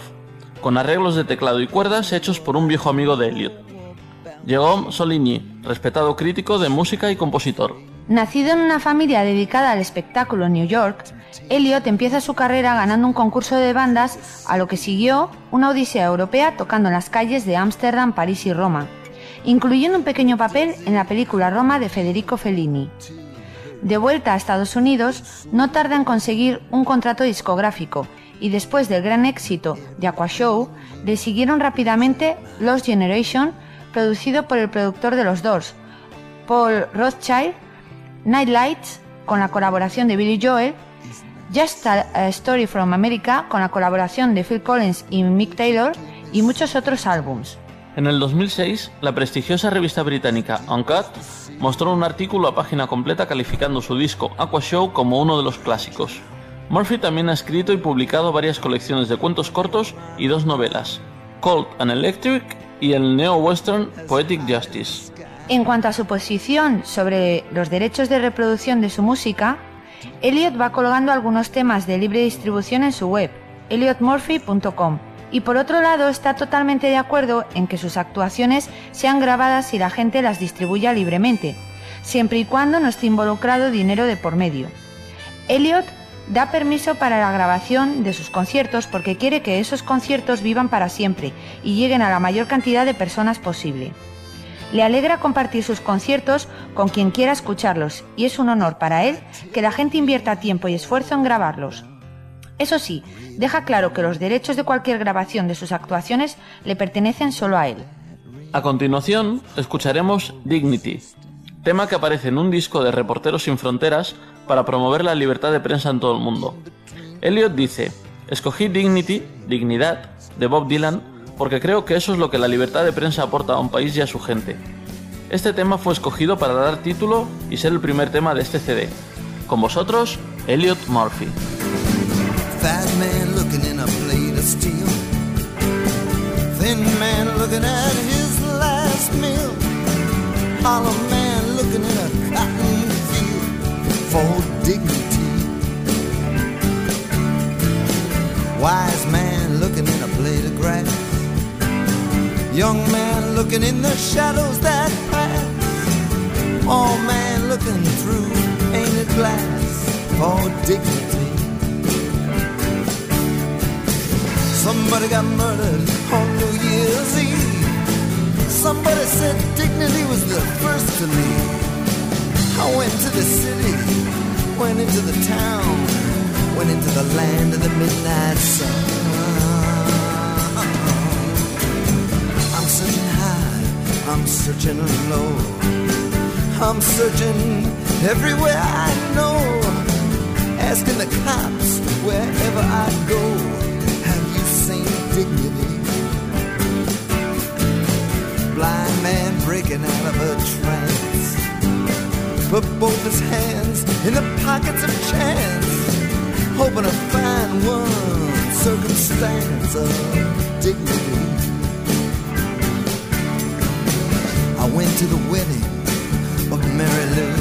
con arreglos de teclado y cuerdas hechos por un viejo amigo de Elliot. Jérôme Soligny, respetado crítico de música y compositor. Nacido en una familia dedicada al espectáculo en New York, Elliot empieza su carrera ganando un concurso de bandas, a lo que siguió una odisea europea tocando en las calles de Ámsterdam, París y Roma, incluyendo un pequeño papel en la película Roma de Federico Fellini. De vuelta a Estados Unidos, no tarda en conseguir un contrato discográfico y después del gran éxito de Aqua Show, le siguieron rápidamente Lost Generation, producido por el productor de los Doors, Paul Rothchild, Night Lights, con la colaboración de Billy Joel, Just a Story from America, con la colaboración de Phil Collins y Mick Taylor, y muchos otros álbums. En el 2006, la prestigiosa revista británica Uncut mostró un artículo a página completa calificando su disco Aqua Show como uno de los clásicos. Murphy también ha escrito y publicado varias colecciones de cuentos cortos y dos novelas, Cold and Electric y el neo-western Poetic Justice. En cuanto a su posición sobre los derechos de reproducción de su música, Elliot va colgando algunos temas de libre distribución en su web, elliotmurphy.com, y por otro lado está totalmente de acuerdo en que sus actuaciones sean grabadas y la gente las distribuya libremente, siempre y cuando no esté involucrado dinero de por medio. Elliot da permiso para la grabación de sus conciertos porque quiere que esos conciertos vivan para siempre y lleguen a la mayor cantidad de personas posible. Le alegra compartir sus conciertos con quien quiera escucharlos y es un honor para él que la gente invierta tiempo y esfuerzo en grabarlos. Eso sí, deja claro que los derechos de cualquier grabación de sus actuaciones le pertenecen solo a él. A continuación, escucharemos Dignity, tema que aparece en un disco de Reporteros Sin Fronteras para promover la libertad de prensa en todo el mundo. Elliot dice, escogí Dignity, dignidad, de Bob Dylan, porque creo que eso es lo que la libertad de prensa aporta a un país y a su gente. Este tema fue escogido para dar título y ser el primer tema de este CD. Con vosotros, Elliot Murphy. Fat man looking in a plate of steel. Thin man looking at his last meal. Hollow man looking in a cotton field for dignity. Wise man looking in a blade of grass. Young man looking in the shadows that pass. Old man looking through painted glass for dignity. Somebody got murdered on New Year's Eve. Somebody said dignity was the first to leave. I went to the city, went into the town, went into the land of the midnight sun. I'm searching high, I'm searching low. I'm searching everywhere I know, asking the cops wherever I go. Dignity? Blind man breaking out of a trance. Put both his hands in the pockets of chance. Hoping to find one circumstance of dignity. I went to the wedding of Mary Lou.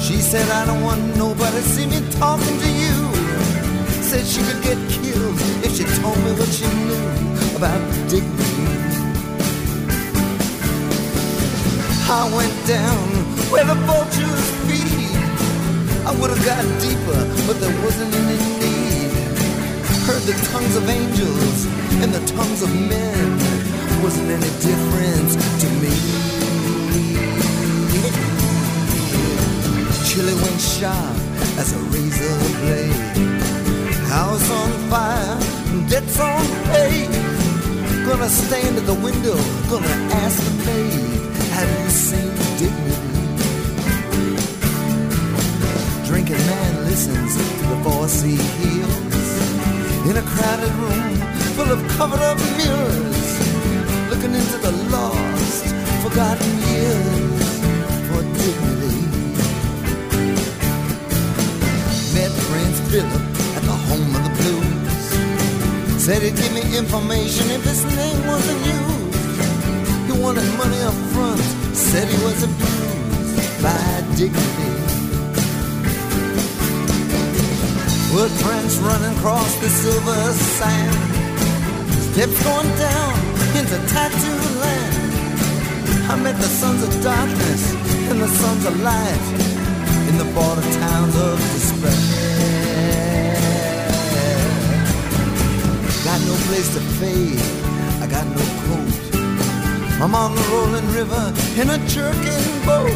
She said, I don't want nobody to see me talking to you. Said she could get killed if she told me what she knew about dignity. I went down where the vultures feed. I would have got deeper, but there wasn't any need. Heard the tongues of angels and the tongues of men. Wasn't any difference to me. Chili went sharp as a razor blade. House on fire, debts on paid. Gonna stand at the window, gonna ask the maid, have you seen dignity? Drinking man listens to the voice he hears. In a crowded room full of covered up mirrors, looking into the lost, forgotten years for dignity. Met Prince Philip Said he'd give me information if his name wasn't used. He wanted money up front, said he was abused by dignity. With Prince running across the silver sand, steps going down into tattoo land. I met the sons of darkness and the sons of light in the border towns of fade, I got no coat. I'm on the rolling river in a jerking boat,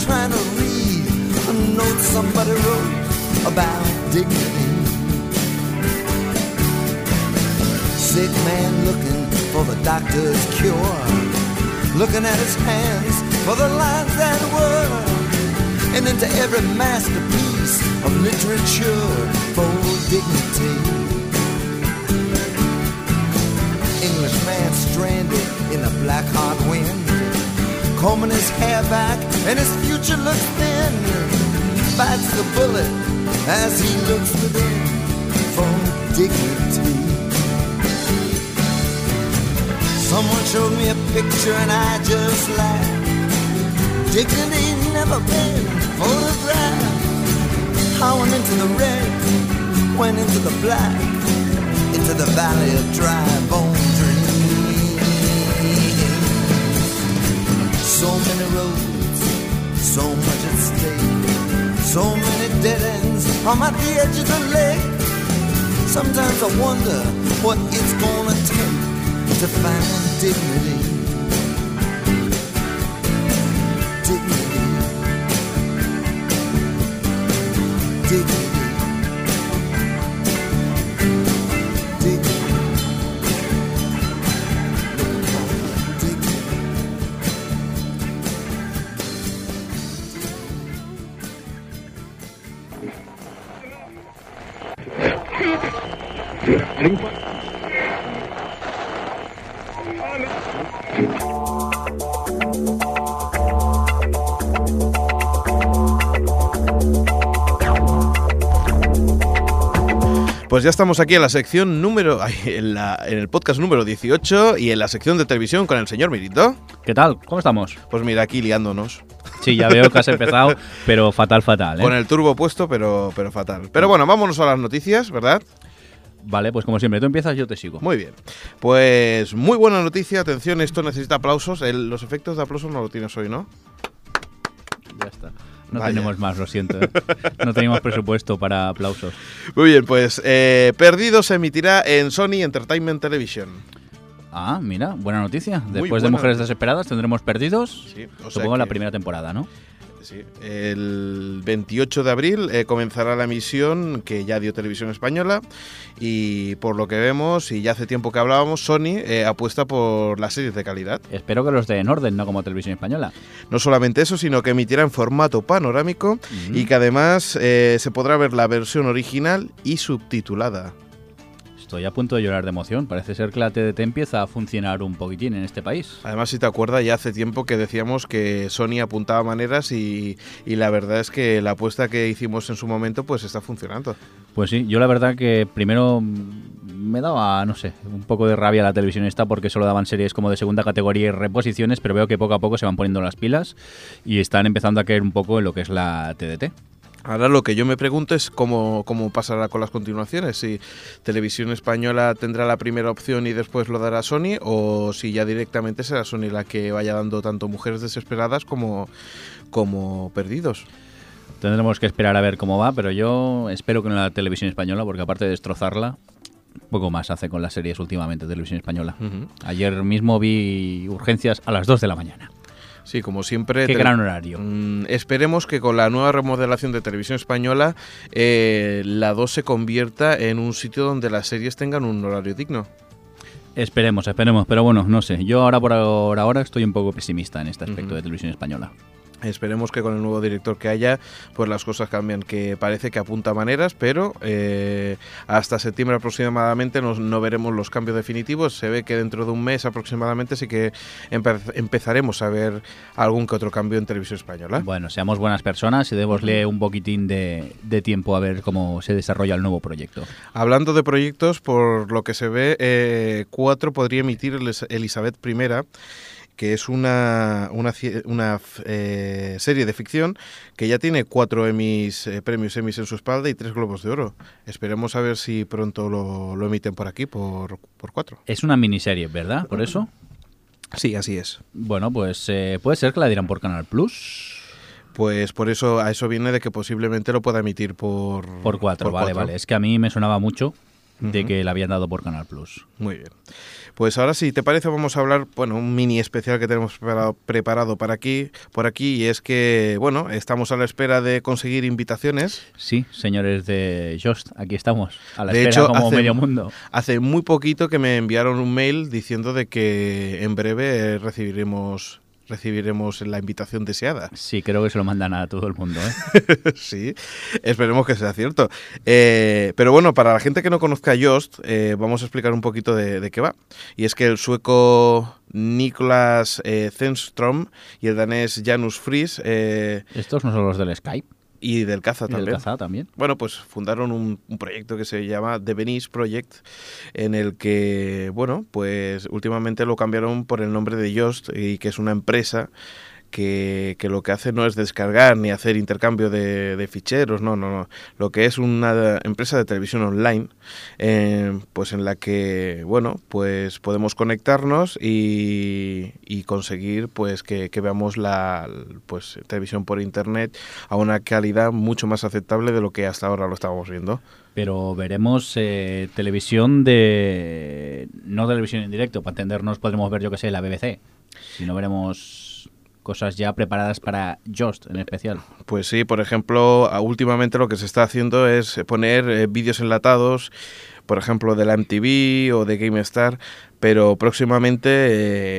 trying to read a note somebody wrote about dignity. Sick man looking for the doctor's cure, looking at his hands for the lines that were and into every masterpiece of literature for dignity. Stranded in a black hot wind, combing his hair back and his future looks thin. Bites the bullet as he looks within for dignity. Someone showed me a picture and I just laughed. Dignity never been photographed. I went into the red, went into the black, into the valley of dry bone So many roads, so much at stake, so many dead ends. I'm at the edge of the lake. Sometimes I wonder what it's gonna take to find dignity. Dignity. Dignity. Pues ya estamos aquí en la sección número. ay, En, la- en el podcast número 18 y en la sección de televisión con el señor Mirito. ¿Qué tal? ¿Cómo estamos? Pues mira, aquí liándonos. Sí, ya veo que has empezado, pero fatal, fatal. ¿eh? Con el turbo puesto, pero, pero fatal. Pero bueno, vámonos a las noticias, ¿verdad? Vale, pues como siempre, tú empiezas, yo te sigo. Muy bien. Pues muy buena noticia. Atención, esto necesita aplausos. El- los efectos de aplausos no lo tienes hoy, ¿no? Ya está. No Vaya. tenemos más, lo siento. ¿eh? No tenemos presupuesto para aplausos. Muy bien, pues eh, Perdido se emitirá en Sony Entertainment Television. Ah, mira, buena noticia. Después buena de Mujeres noticia. Desesperadas tendremos Perdidos. Sí, o sea Supongo la primera temporada, ¿no? Sí, el 28 de abril eh, comenzará la emisión que ya dio Televisión Española y por lo que vemos, y ya hace tiempo que hablábamos, Sony eh, apuesta por las series de calidad. Espero que los den en orden, no como Televisión Española. No solamente eso, sino que emitirá en formato panorámico y que además eh, se podrá ver la versión original y subtitulada. Estoy a punto de llorar de emoción. Parece ser que la TDT empieza a funcionar un poquitín en este país. Además, si te acuerdas, ya hace tiempo que decíamos que Sony apuntaba maneras y, y la verdad es que la apuesta que hicimos en su momento pues está funcionando. Pues sí, yo la verdad que primero me daba, no sé, un poco de rabia la televisión esta porque solo daban series como de segunda categoría y reposiciones, pero veo que poco a poco se van poniendo las pilas y están empezando a caer un poco en lo que es la TDT. Ahora lo que yo me pregunto es cómo, cómo pasará con las continuaciones, si Televisión Española tendrá la primera opción y después lo dará Sony o si ya directamente será Sony la que vaya dando tanto Mujeres Desesperadas como, como Perdidos. Tendremos que esperar a ver cómo va, pero yo espero que en la televisión española, porque aparte de destrozarla, poco más hace con las series últimamente televisión española. Ayer mismo vi urgencias a las 2 de la mañana. Sí, como siempre. Qué gran horario. Mm, esperemos que con la nueva remodelación de Televisión Española, eh, la 2 se convierta en un sitio donde las series tengan un horario digno. Esperemos, esperemos, pero bueno, no sé. Yo ahora por ahora, ahora estoy un poco pesimista en este aspecto de televisión española. Esperemos que con el nuevo director que haya, pues las cosas cambian, que parece que apunta maneras, pero eh, hasta septiembre aproximadamente nos- no veremos los cambios definitivos. Se ve que dentro de un mes aproximadamente sí que empe- empezaremos a ver algún que otro cambio en televisión española. Bueno, seamos buenas personas y démosle un poquitín de, de tiempo a ver cómo se desarrolla el nuevo proyecto. Hablando de proyectos, por lo que se ve, eh, 4 podría emitir Elizabeth I, que es una, una, una, eh, serie de ficción que ya tiene cuatro Emmys, eh, premios Emmys en su espalda y tres Globos de Oro. Esperemos a ver si pronto lo, lo emiten por aquí, por, por 4. Es una miniserie, ¿verdad? Por eso. Sí, así es. Bueno, pues eh, puede ser que la dieran por Canal Plus. Pues por eso, a eso viene de que posiblemente lo pueda emitir por... Por 4, por vale, cuatro. vale. Es que a mí me sonaba mucho de que la habían dado por Canal Plus. Muy bien. Pues ahora sí, ¿te parece? Vamos a hablar, bueno, un mini especial que tenemos preparado, preparado para aquí, por aquí, y es que, bueno, estamos a la espera de conseguir invitaciones. Sí, señores de Just, aquí estamos, a la de espera hecho, como hace, medio mundo. hace muy poquito que me enviaron un mail diciendo de que en breve eh, recibiremos recibiremos la invitación deseada. Sí, creo que se lo mandan a todo el mundo. ¿eh? sí, esperemos que sea cierto. Eh, pero bueno, para la gente que no conozca a Jost, eh, vamos a explicar un poquito de, de qué va. Y es que el sueco Niklas Zenström y el danés Janus Fries Estos no son los del Skype. Y del Caza del también. Caza también. Bueno, pues fundaron un, un proyecto que se llama The Venice Project, en el que, bueno, pues últimamente lo cambiaron por el nombre de Yoast y que es una empresa que, que lo que hace no es descargar ni hacer intercambio de, ficheros, no, no, no. Lo que es una empresa de televisión online, eh, pues en la que, bueno, pues podemos conectarnos y, conseguir pues que, que veamos la pues televisión por internet a una calidad mucho más aceptable de lo que hasta ahora lo estábamos viendo. Pero veremos eh, televisión de... No televisión en directo, para entendernos podremos ver, yo que sé, la BBC. Si no veremos cosas ya preparadas para Just en especial. Pues sí, por ejemplo, últimamente lo que se está haciendo es poner eh, vídeos enlatados, por ejemplo, de la MTV o de GameStar, pero próximamente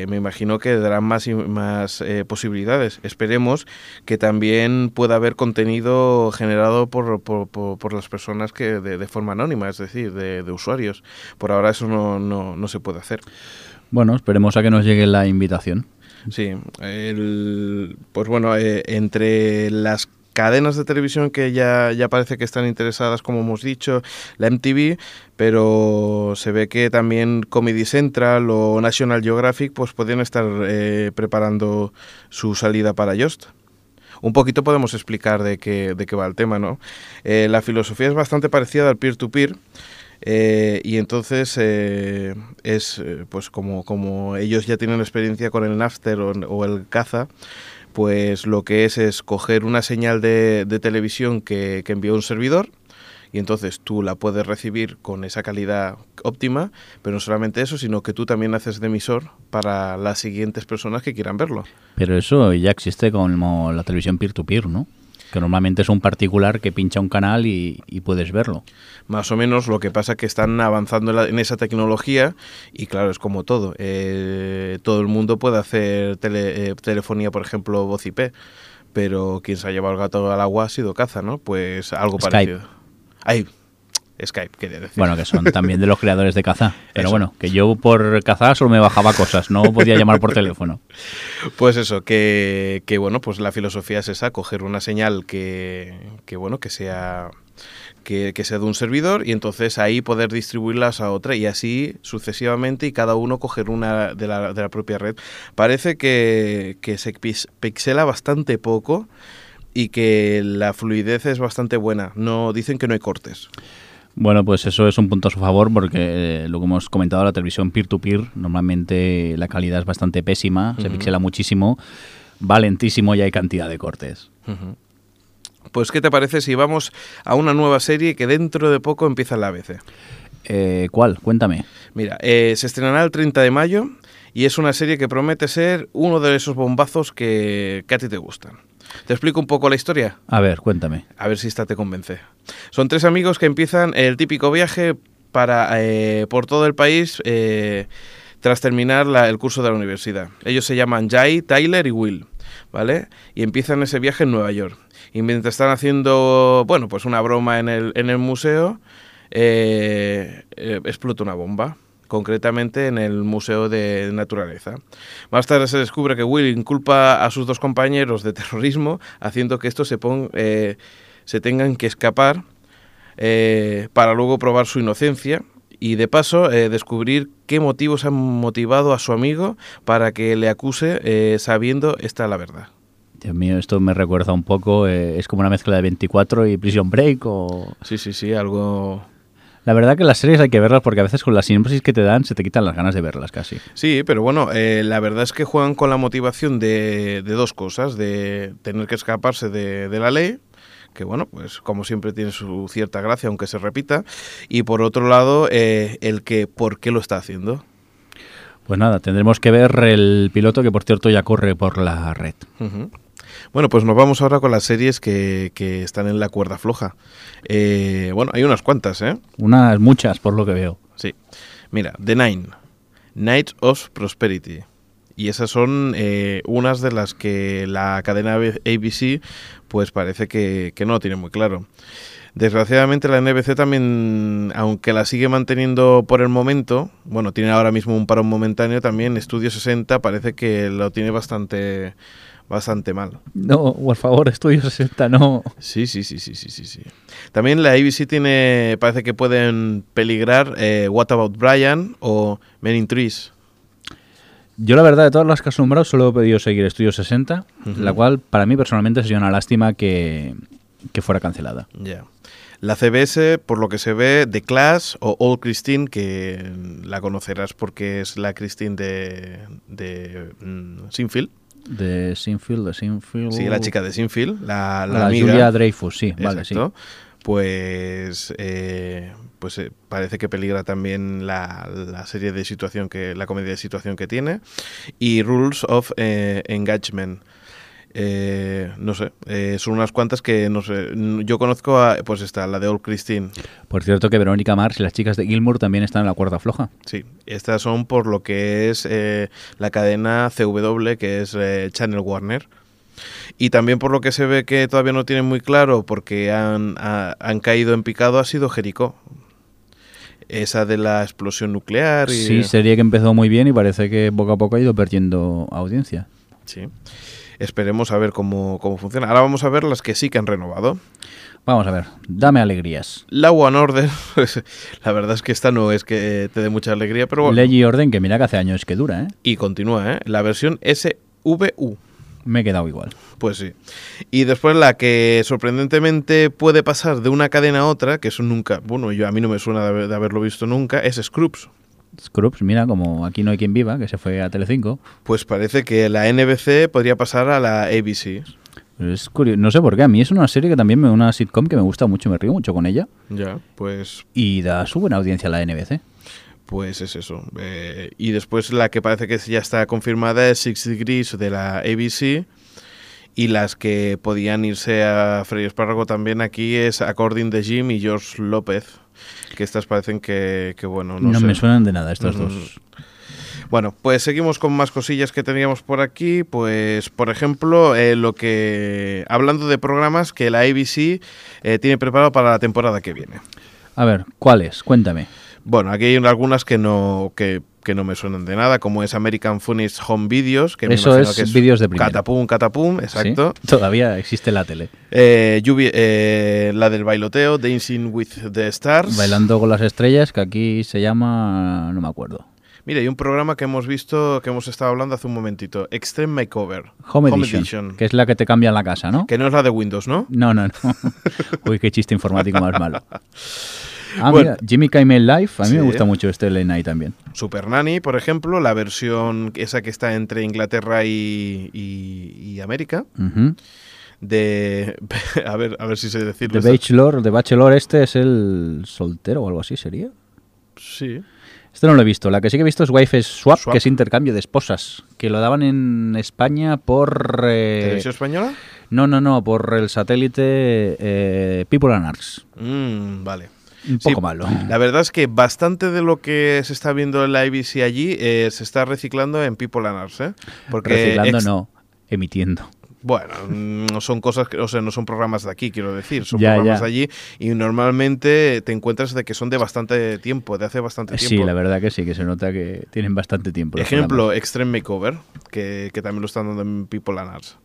eh, me imagino que darán más y más eh, posibilidades. Esperemos que también pueda haber contenido generado por, por, por- por las personas que de, de forma anónima, es decir, de, de usuarios. Por ahora eso no, no, no se puede hacer. Bueno, esperemos a que nos llegue la invitación. Sí, pues bueno, eh, entre las cadenas de televisión que ya, ya parece que están interesadas, como hemos dicho, la MTV, pero se ve que también Comedy Central o National Geographic pues podrían estar eh, preparando su salida para Just. Un poquito podemos explicar de qué, de qué va el tema, ¿no? Eh, la filosofía es bastante parecida al peer-to-peer, eh, y entonces eh, es eh, pues como, como ellos ya tienen experiencia con el Napster o, el caza, pues lo que es es coger una señal de, televisión que, envió un servidor y entonces tú la puedes recibir con esa calidad óptima, pero no solamente eso, sino que tú también haces de emisor para las siguientes personas que quieran verlo. Pero eso ya existe como la televisión peer-to-peer, ¿no? Que normalmente es un particular que pincha un canal y, y puedes verlo. Más o menos lo que pasa es que están avanzando en, la- en esa tecnología y claro, es como todo. Eh, todo el mundo puede hacer tele- eh, telefonía, por ejemplo, voz IP, pero quien se ha llevado el gato al agua ha sido caza, ¿no? Pues algo Skype. parecido. Ay, Skype, quería decir. Bueno, que son también de los creadores de Caza. Pero Eso. bueno, que yo por Caza solo me bajaba cosas, no podía llamar por teléfono. Pues eso, que, que, bueno, pues la filosofía es esa, coger una señal que, que bueno, que sea que, que sea de un servidor y entonces ahí poder distribuirlas a otra y así sucesivamente y cada uno coger una de la, de la propia red. Parece que, que se pix- pixela bastante poco y que la fluidez es bastante buena. No dicen que no hay cortes. Bueno, pues eso es un punto a su favor porque eh, lo que hemos comentado, la televisión peer-to-peer, normalmente la calidad es bastante pésima, se pixela muchísimo, va lentísimo y hay cantidad de cortes. Pues, ¿qué te parece si vamos a una nueva serie que dentro de poco empieza en la ABC? Eh, ¿Cuál? Cuéntame. Mira, eh, se estrenará el 30 de mayo y es una serie que promete ser uno de esos bombazos que, que a ti te gustan. ¿Te explico un poco la historia? A ver, cuéntame. A ver si esta te convence. Son tres amigos que empiezan el típico viaje para eh, por todo el país eh, tras terminar la- el curso de la universidad. Ellos se llaman Jay, Tyler y Will, ¿vale? Y empiezan ese viaje en Nueva York. Y mientras están haciendo, bueno, pues una broma en el, en el museo, eh, eh, explota una bomba concretamente en el Museo de Naturaleza. Más tarde se descubre que Will inculpa a sus dos compañeros de terrorismo, haciendo que estos se, pon- eh, se tengan que escapar eh, para luego probar su inocencia y de paso eh, descubrir qué motivos han motivado a su amigo para que le acuse sabiendo esta la verdad. Dios mío, esto me recuerda un poco, es como una mezcla de 24 y Prison Break o... Sí, sí, sí, algo... La verdad que las series hay que verlas porque a veces con la sinopsis que te dan se te quitan las ganas de verlas casi. Sí, pero bueno, eh, la verdad es que juegan con la motivación de, de dos cosas, de tener que escaparse de, de la ley, que bueno, pues como siempre tiene su cierta gracia, aunque se repita, y por otro lado, eh, el que por qué lo está haciendo. Pues nada, tendremos que ver el piloto que por cierto ya corre por la red. Bueno, pues nos vamos ahora con las series que, que están en la cuerda floja. Eh, bueno, hay unas cuantas, ¿eh? Unas muchas por lo que veo. Sí. Mira, The Nine, Night of Prosperity. Y esas son eh, unas de las que la cadena ABC pues parece que, que no lo tiene muy claro. Desgraciadamente la NBC también, aunque la sigue manteniendo por el momento, bueno, tiene ahora mismo un parón momentáneo también, Estudio 60 parece que lo tiene bastante bastante mal. No, por favor, Estudio 60, no. Sí, sí, sí, sí, sí, sí, sí. También la ABC tiene, parece que pueden peligrar eh, What About Brian o Men in Trees. Yo la verdad de todas las que has nombrado solo he pedido seguir Estudio 60, Ujú. la cual para mí personalmente sería una lástima que, que fuera cancelada. Ya. La CBS, por lo que se ve, The Clash o Old Christine, que la conocerás porque es la Christine de, de mm, Sinfield. De Sinfield, de Sinfield. Sí, la chica de Sinfield, la, la La amiga. Julia Dreyfus, sí, vale, sí. Exacto. Pues, eh, pues eh, parece que peligra también la, la serie de situación que la comedia de situación que tiene y Rules of eh, Engagement. Eh, no sé, eh, son unas cuantas que no sé. Yo conozco a, pues está la de Old Christine. Por cierto que Verónica Mars y las chicas de Gilmour también están en la cuerda floja. Sí, estas son por lo que es eh, la cadena CW, que es eh, Channel Warner. Y también por lo que se ve que todavía no tienen muy claro, porque han, ha- han caído en picado, ha sido Jericó. Esa de la explosión nuclear. Y, Sí, serie que empezó muy bien y parece que poco a poco ha ido perdiendo audiencia. Sí. Esperemos a ver cómo, cómo funciona. Ahora vamos a ver las que sí que han renovado. Vamos a ver, dame alegrías. La One Order, pues, la verdad es que esta no es que te dé mucha alegría, pero bueno. Ley y orden, que mira que hace años que dura, ¿eh? Y continúa, ¿eh? La versión SVU. Me he quedado igual. Pues sí. Y después la que sorprendentemente puede pasar de una cadena a otra, que eso nunca, bueno, yo a mí no me suena de, haber- de haberlo visto nunca, es Scrubs. Scrubs, mira, como aquí no hay quien viva, que se fue a Telecinco. Pues parece que la NBC podría pasar a la ABC. Es curioso. No sé por qué. A mí es una serie que también me una sitcom que me gusta mucho, me río mucho con ella. Ya, pues Y da su buena audiencia a la NBC. Pues es eso. Eh, y después la que parece que ya está confirmada es Six Degrees de la ABC. Y las que podían irse a Freddy Espárrago también aquí es According the Jim y George López. Que estas parecen que, que bueno, no, No, sé. me suenan de nada estos Mm. dos. Bueno, pues seguimos con más cosillas que teníamos por aquí. Pues, por ejemplo, eh, lo que. Hablando de programas que la ABC eh, tiene preparado para la temporada que viene. A ver, ¿cuáles? Cuéntame. Bueno, aquí hay algunas que no, que, que no me suenan de nada, como es American Funniest Home Videos, que me Eso imagino es que es vídeos de primera. Catapum, catapum, exacto. ¿Sí? Todavía existe la tele. Eh, Lluvi- eh, la del bailoteo, Dancing with the Stars. Bailando con las estrellas, que aquí se llama... no me acuerdo. Mira, hay un programa que hemos visto, que hemos estado hablando hace un momentito, Extreme Makeover. Home, Edition, que es la que te cambia la casa, ¿no? Que no es la de Windows, ¿no? No, no, no. Uy, qué chiste informático más malo. Ah, Bueno. mira, Jimmy Kimmel Live. A mí Sí. me gusta mucho este Late Night también. Super Nanny, por ejemplo, la versión esa que está entre Inglaterra y, y- y América. De. A ver, a ver si sé decirlo. The Bachelor, The Bachelor este es el soltero o algo así, ¿sería? Sí. Este no lo he visto. La que sí que he visto es Wife Swap, Swap. que es intercambio de esposas. Que lo daban en España por... eh, ¿Televisión española? No, no, no, por el satélite eh, People and Arts. Mm, vale. Un Sí, poco malo. La verdad es que bastante de lo que se está viendo en la ABC allí eh, se está reciclando en People and Arts, ¿eh? Porque Reciclando no, emitiendo. Bueno, no son cosas que, o sea, no son programas de aquí, quiero decir, son Ya, programas ya. de allí y normalmente te encuentras de que son de bastante tiempo, de hace bastante Sí, tiempo. la verdad que sí, que se nota que tienen bastante tiempo. Ejemplo, programas. Extreme Makeover, que, que también lo están dando en People and Arts.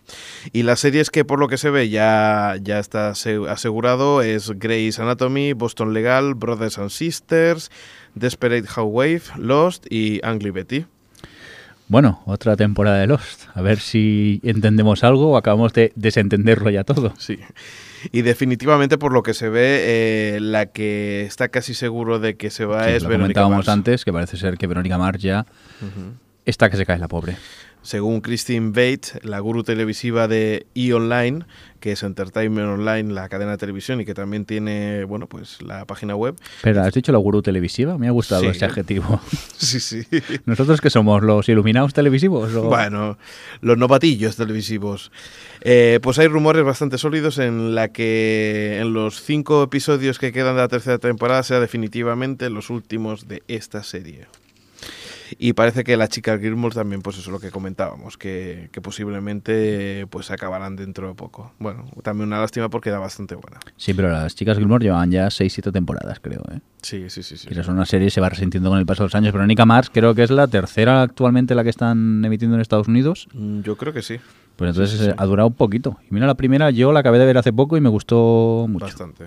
Y la serie es que por lo que se ve ya, ya está ase- asegurado, es Grey's Anatomy, Boston Legal, Brothers and Sisters, Desperate Housewife, Lost y Angry Betty. Bueno, otra temporada de Lost. A ver si entendemos algo o acabamos de desentenderlo ya todo. Sí. Y definitivamente por lo que se ve, eh, la que está casi seguro de que se va Sí, es lo Verónica comentábamos Mars. antes, que parece ser que Verónica Mars ya está que se cae la pobre. Según Christine Bates, la gurú televisiva de E-Online, que es Entertainment Online, la cadena de televisión y que también tiene, bueno, pues la página web. Pero has dicho la gurú televisiva, me ha gustado Sí. ese adjetivo. Sí, sí. ¿Nosotros que somos los iluminados televisivos? o- Bueno, los novatillos televisivos. Eh, pues hay rumores bastante sólidos en la que en los cinco episodios que quedan de la tercera temporada sea definitivamente los últimos de esta serie. Y parece que la chica Gilmore también, pues eso es lo que comentábamos, que, que posiblemente pues acabarán dentro de poco. Bueno, también una lástima porque era bastante buena. Sí, pero las chicas Gilmore llevan ya 6-7 temporadas, creo. ¿eh? Sí, sí, sí. sí. Que es una serie se va resintiendo con el paso de los años. Verónica Mars creo que es la tercera actualmente la que están emitiendo en Estados Unidos. Mm, Yo creo que sí. Pues entonces sí, sí. eh, ha durado un poquito. Y mira, la primera yo la acabé de ver hace poco y me gustó mucho. Bastante.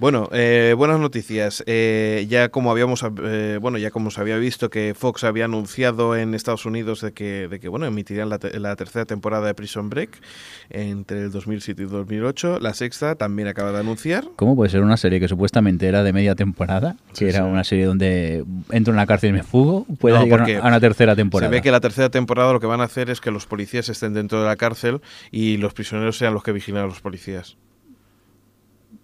Bueno, eh, buenas noticias. Eh, ya como habíamos, eh, bueno, ya como se había visto que Fox había anunciado en Estados Unidos de que, de que bueno, emitirían la, te- la tercera temporada de Prison Break entre el 2007 y 2008. La sexta también acaba de anunciar. ¿Cómo puede ser una serie que supuestamente era de media temporada, que Sí, era sí. una serie donde entro en la cárcil y me fugo, pueda No, llegar a una tercera temporada? Se ve que la tercera temporada lo que van a hacer es que los policías estén dentro de la cárcel y los prisioneros sean los que vigilan a los policías.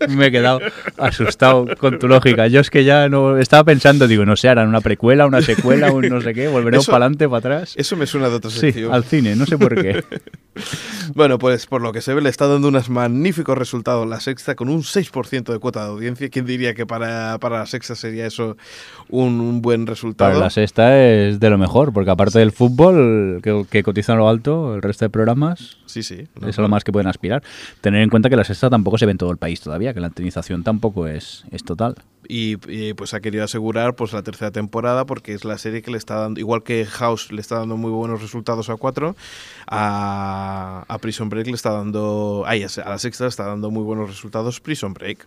Me he quedado asustado con tu lógica. Yo es que ya no estaba pensando, digo, no sé, harán una precuela, una secuela, un no sé qué, volveremos para adelante, para atrás. Eso me suena de otra Sí, al cine, no sé por qué. Bueno, pues por lo que se ve le está dando unos magníficos resultados la sexta con un 6% de cuota de audiencia. ¿Quién diría que para, para la sexta sería eso un, un buen resultado? Para la sexta es de lo mejor, porque aparte del fútbol, que, que cotiza en lo alto, el resto de programas Sí, sí. es lo más que pueden aspirar. Tener en cuenta que la sexta tampoco se ve en todo el país todavía, que la antenización tampoco es, es total. Y, y, pues ha querido asegurar pues la tercera temporada porque es la serie que le está dando, igual que House le está dando muy buenos resultados a 4, a, a Prison Break le está dando, ay, a la sexta le está dando muy buenos resultados Prison Break.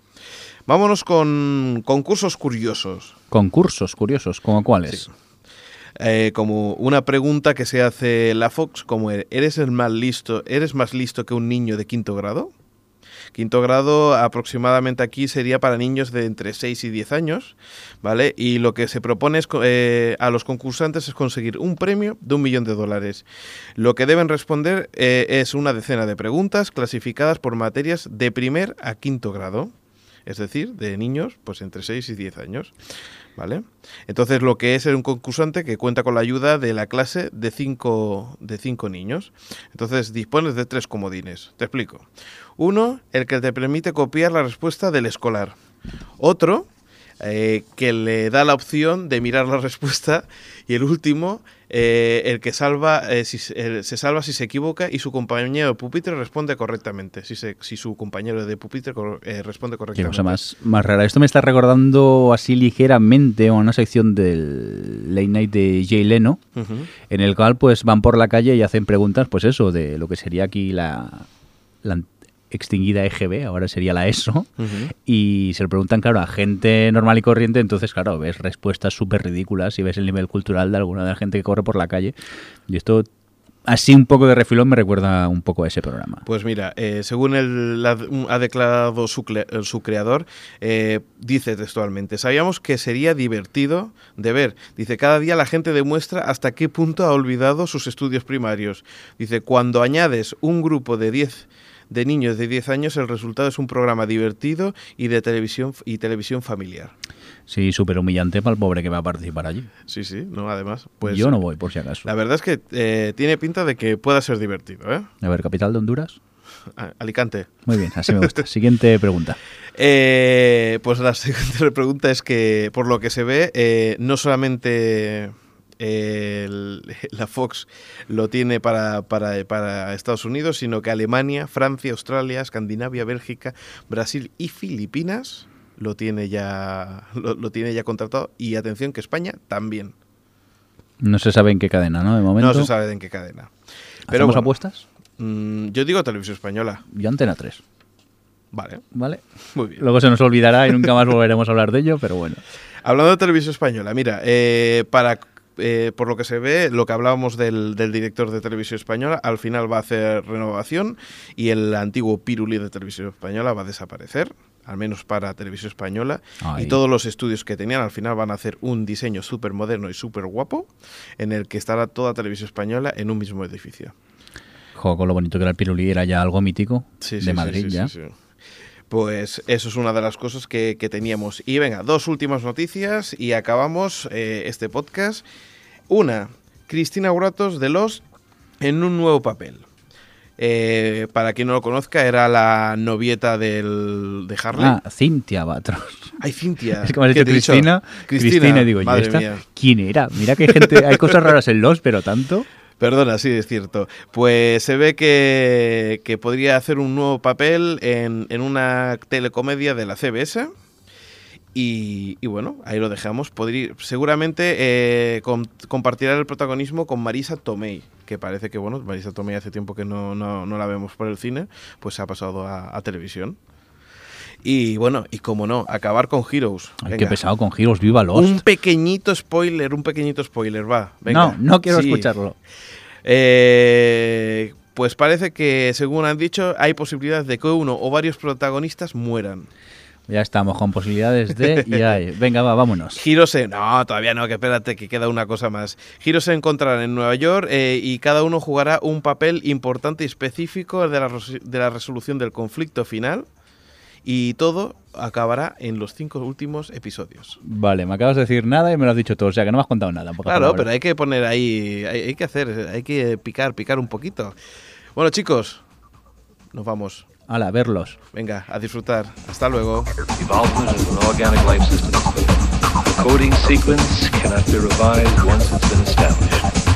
Vámonos con concursos curiosos. Concursos curiosos, ¿como cuáles? Sí. Eh, como una pregunta que se hace la Fox, como ¿eres el más listo, eres más listo que un niño de quinto grado? Quinto grado aproximadamente aquí sería para niños de entre 6 y 10 años, ¿vale? Y lo que se propone es, eh, a los concursantes es conseguir un premio de un millón de dólares. Lo que deben responder eh, es una decena de preguntas clasificadas por materias de primer a quinto grado, es decir, de niños pues entre 6 y 10 años. ¿Vale? Entonces lo que es ser un concursante que cuenta con la ayuda de la clase de cinco, de cinco niños. Entonces dispones de tres comodines. Te explico. Uno, el que te permite copiar la respuesta del escolar. Otro, eh, que le da la opción de mirar la respuesta. Y el último, eh, el que salva, eh, si, se- eh, se salva si se equivoca y su compañero de pupitre responde correctamente. Si, se- si su compañero de pupitre cor- eh, responde Qué correctamente. cosa más, más rara. Esto me está recordando así ligeramente a una sección del Late Night de Jay Leno, en el cual pues van por la calle y hacen preguntas, pues eso, de lo que sería aquí la, la extinguida EGB, ahora sería la ESO, y se lo preguntan, claro, a gente normal y corriente, entonces, claro, ves respuestas súper ridículas y ves el nivel cultural de alguna de la gente que corre por la calle. Y esto, así un poco de refilón, me recuerda un poco a ese programa. Pues mira, eh, según el, la- ha declarado su, eh, su creador, eh, dice textualmente, sabíamos que sería divertido de ver. Dice, cada día la gente demuestra hasta qué punto ha olvidado sus estudios primarios. Dice, cuando añades un grupo de 10 de niños de 10 años, el resultado es un programa divertido y de televisión y televisión familiar. Sí, súper humillante para el pobre que va a participar allí. Sí, sí, no, además, pues Yo no voy, por si acaso. La verdad es que eh, tiene pinta de que pueda ser divertido, ¿eh? A ver, capital de Honduras. A- Alicante. Muy bien, así me gusta. Siguiente pregunta. Eh, pues la siguiente pregunta es que, por lo que se ve, eh, no solamente eh, el- la Fox lo tiene para, para- para Estados Unidos, sino que Alemania, Francia, Australia, Escandinavia, Bélgica, Brasil y Filipinas lo tiene ya, lo, lo tiene ya contratado. Y atención que España también. No se sabe en qué cadena, ¿no? De momento. No se sabe en qué cadena. ¿Hacemos bueno, apuestas? mm, yo digo televisión española. Yo Antena 3. Vale, ¿Vale? muy bien. Luego se nos olvidará y nunca más volveremos a hablar de ello, pero bueno. Hablando de televisión española, mira, eh, para eh, por lo que se ve, lo que hablábamos del, del director de televisión española, al final va a hacer renovación y el antiguo piruli de televisión española va a desaparecer, al menos para televisión española. Ay. Y todos los estudios que tenían al final van a hacer un diseño súper moderno y súper guapo, en el que estará toda televisión española en un mismo edificio. Jo, con lo bonito que era el Pirulí, era ya algo mítico Sí, de sí, sí, Madrid sí, ya. Pues eso es una de las cosas que, que teníamos. Y venga, dos últimas noticias y acabamos eh, este podcast. Una, Cristina Gratos de Los en un nuevo papel. Eh, para quien no lo conozca, era la novieta del, de Harley. Ah, Cintia Batros. Ay, Cintia. Es que me has ¿Qué dicho? Cristina, Cristina, digo, ¿y madre esta? mía. ¿Quién era? Mira que hay gente, hay cosas raras en los, pero tanto. Perdona, sí, es cierto. Pues se ve que, que podría hacer un nuevo papel en, en una telecomedia de la CBS. Y, bueno, ahí lo dejamos. Podría, seguramente eh, com- compartirá el protagonismo con Marisa Tomei, que parece que, bueno, Marisa Tomei hace tiempo que no, no- no la vemos por el cine, pues se ha pasado a, a televisión. Y bueno, y como no, acabar con Heroes. Ay, qué pesado con giros, viva Lost. Un pequeñito spoiler, un pequeñito spoiler, va. Venga. no, no quiero Sí. escucharlo. Eh, pues parece que, según han dicho, hay posibilidades de que uno o varios protagonistas mueran. Ya estamos con posibilidades de... y hay. Venga, va, vámonos. Giro se... No, todavía no, que espérate, que queda una cosa más. Giro se encontrarán en Nueva York eh, y cada uno jugará un papel importante y específico de la, de la resolución del conflicto final y todo acabará en los cinco últimos episodios. Vale, me acabas de decir nada y me lo has dicho todo, o sea que no me has contado nada. Claro, palabras. pero hay que poner ahí, hay, hay que hacer, hay que picar, picar un poquito. Bueno, chicos, nos vamos. Hala, verlos. Venga, a disfrutar. Hasta luego. Evolvement is an organic life system. The coding sequence cannot be revised once it's been established.